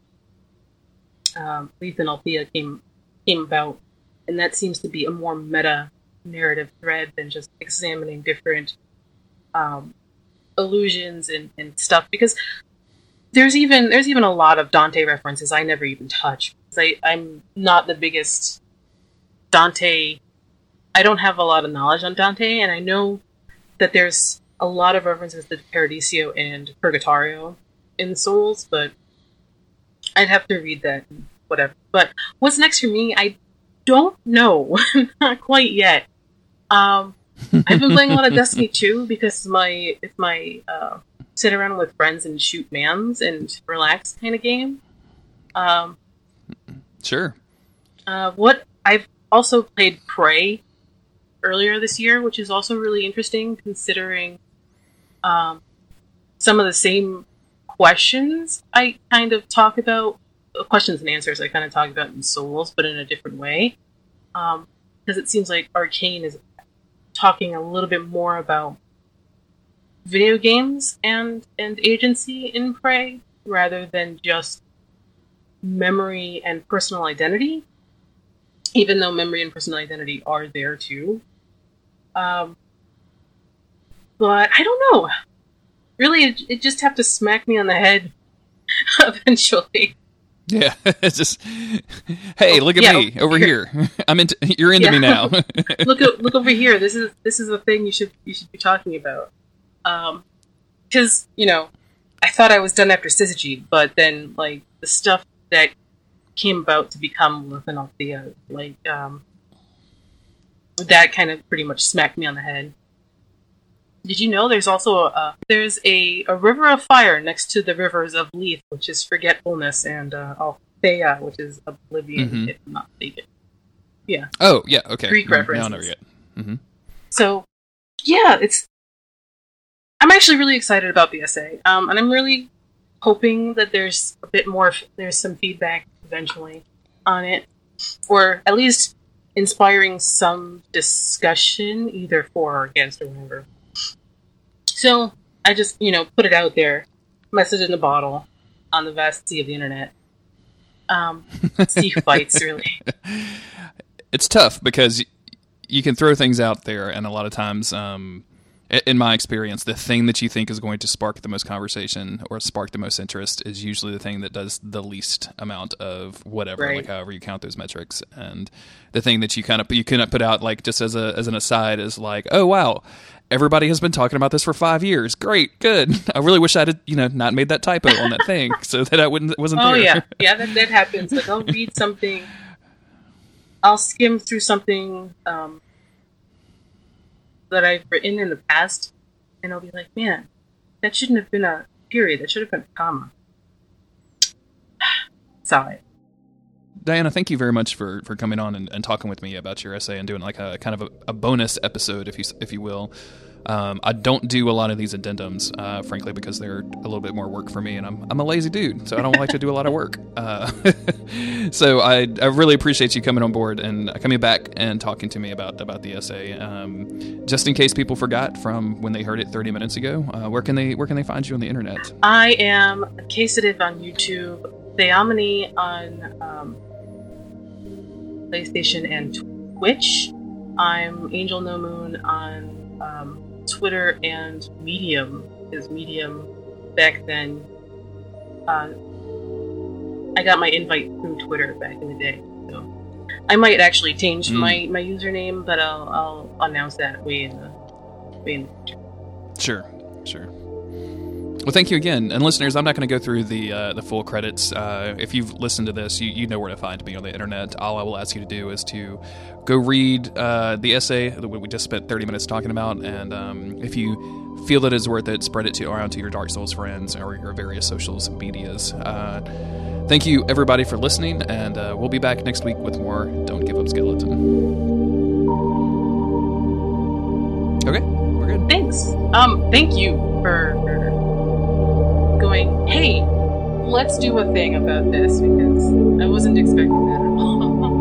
um, Lethe and Aletheia came came about, and that seems to be a more meta narrative thread than just examining different um, illusions and, and stuff because there's even there's even a lot of Dante references I never even touch. I, I'm not the biggest Dante. I don't have a lot of knowledge on Dante, and I know that there's a lot of references to Paradiso and Purgatorio in Souls, but I'd have to read that. Whatever. But what's next for me? I don't know. not quite yet. Um, I've been playing a lot of Destiny 2 because it's my it's my uh, sit around with friends and shoot mans and relax kind of game. Um, sure. Uh, what I've also played Prey earlier this year, which is also really interesting considering um, some of the same questions I kind of talk about uh, questions and answers I kind of talk about in Souls, but in a different way. Um, because it seems like Arkane is talking a little bit more about video games and and agency in Prey rather than just memory and personal identity, even though memory and personal identity are there too. Um, but I don't know. Really, it, it just have to smack me on the head eventually. Yeah, it's just hey, look at Yeah, me over here. I'm into you're into Yeah. me now. look look over here. This is this is the thing you should you should be talking about. Um, because you know, I thought I was done after Syzygy, but then like the stuff that came about to become Aletheia, like um, that kind of pretty much smacked me on the head. Did you know there's also a there's a, a river of fire next to the rivers of Lethe, which is forgetfulness, and uh, Aletheia, which is oblivion, Mhm. if I'm not mistaken. Yeah. Oh yeah, okay. Greek Mm, now I references. know yet. hmm So, yeah, it's. I'm actually really excited about the essay, um, and I'm really hoping that there's a bit more. There's some feedback eventually on it, or at least inspiring some discussion, either for or against or whatever. So I just, you know, put it out there, message in the bottle, on the vast sea of the internet. Um, see who bites, really. It's tough because you can throw things out there, and a lot of times, um, in my experience, the thing that you think is going to spark the most conversation or spark the most interest is usually the thing that does the least amount of whatever, Right. like however you count those metrics. And the thing that you kind of you cannot put out like just as a as an aside is like, oh wow. Everybody has been talking about this for five years. Great, good. I really wish I'd, you know, not made that typo on that thing, so that I wouldn't wasn't Oh there. yeah, yeah, that, that happens. Like I'll read something, I'll skim through something um, that I've written in the past, and I'll be like, man, that shouldn't have been a period. That should have been a comma. Sorry. Dianna, thank you very much for, for coming on and, and talking with me about your essay and doing like a kind of a, a bonus episode, if you if you will. Um, I don't do a lot of these addendums, uh, frankly, because they're a little bit more work for me, and I'm I'm a lazy dude, so I don't like to do a lot of work. Uh, so I I really appreciate you coming on board and coming back and talking to me about about the essay. Um, just in case people forgot from when they heard it 30 minutes ago, uh, where can they where can they find you on the internet? I am casitive on YouTube, Theomony on um, PlayStation and Twitch. I'm Angel No Moon on um, Twitter and Medium. Is Medium back then, uh, I got my invite through Twitter back in the day. So I might actually change Mm. my, my username, but I'll, I'll announce that way in the way in the future. Sure, sure. Well, thank you again, and listeners. I'm not going to go through the uh, the full credits. Uh, if you've listened to this, you, you know where to find me on the internet. All I will ask you to do is to go read uh, the essay that we just spent 30 minutes talking about, and um, if you feel that it's worth it, spread it to around to your Dark Souls friends or your various socials and medias. Uh, thank you everybody for listening, and uh, we'll be back next week with more. Don't give up, skeleton. Okay, we're good. Thanks. Um, thank you for, for going, hey, let's do a thing about this because I wasn't expecting that at all.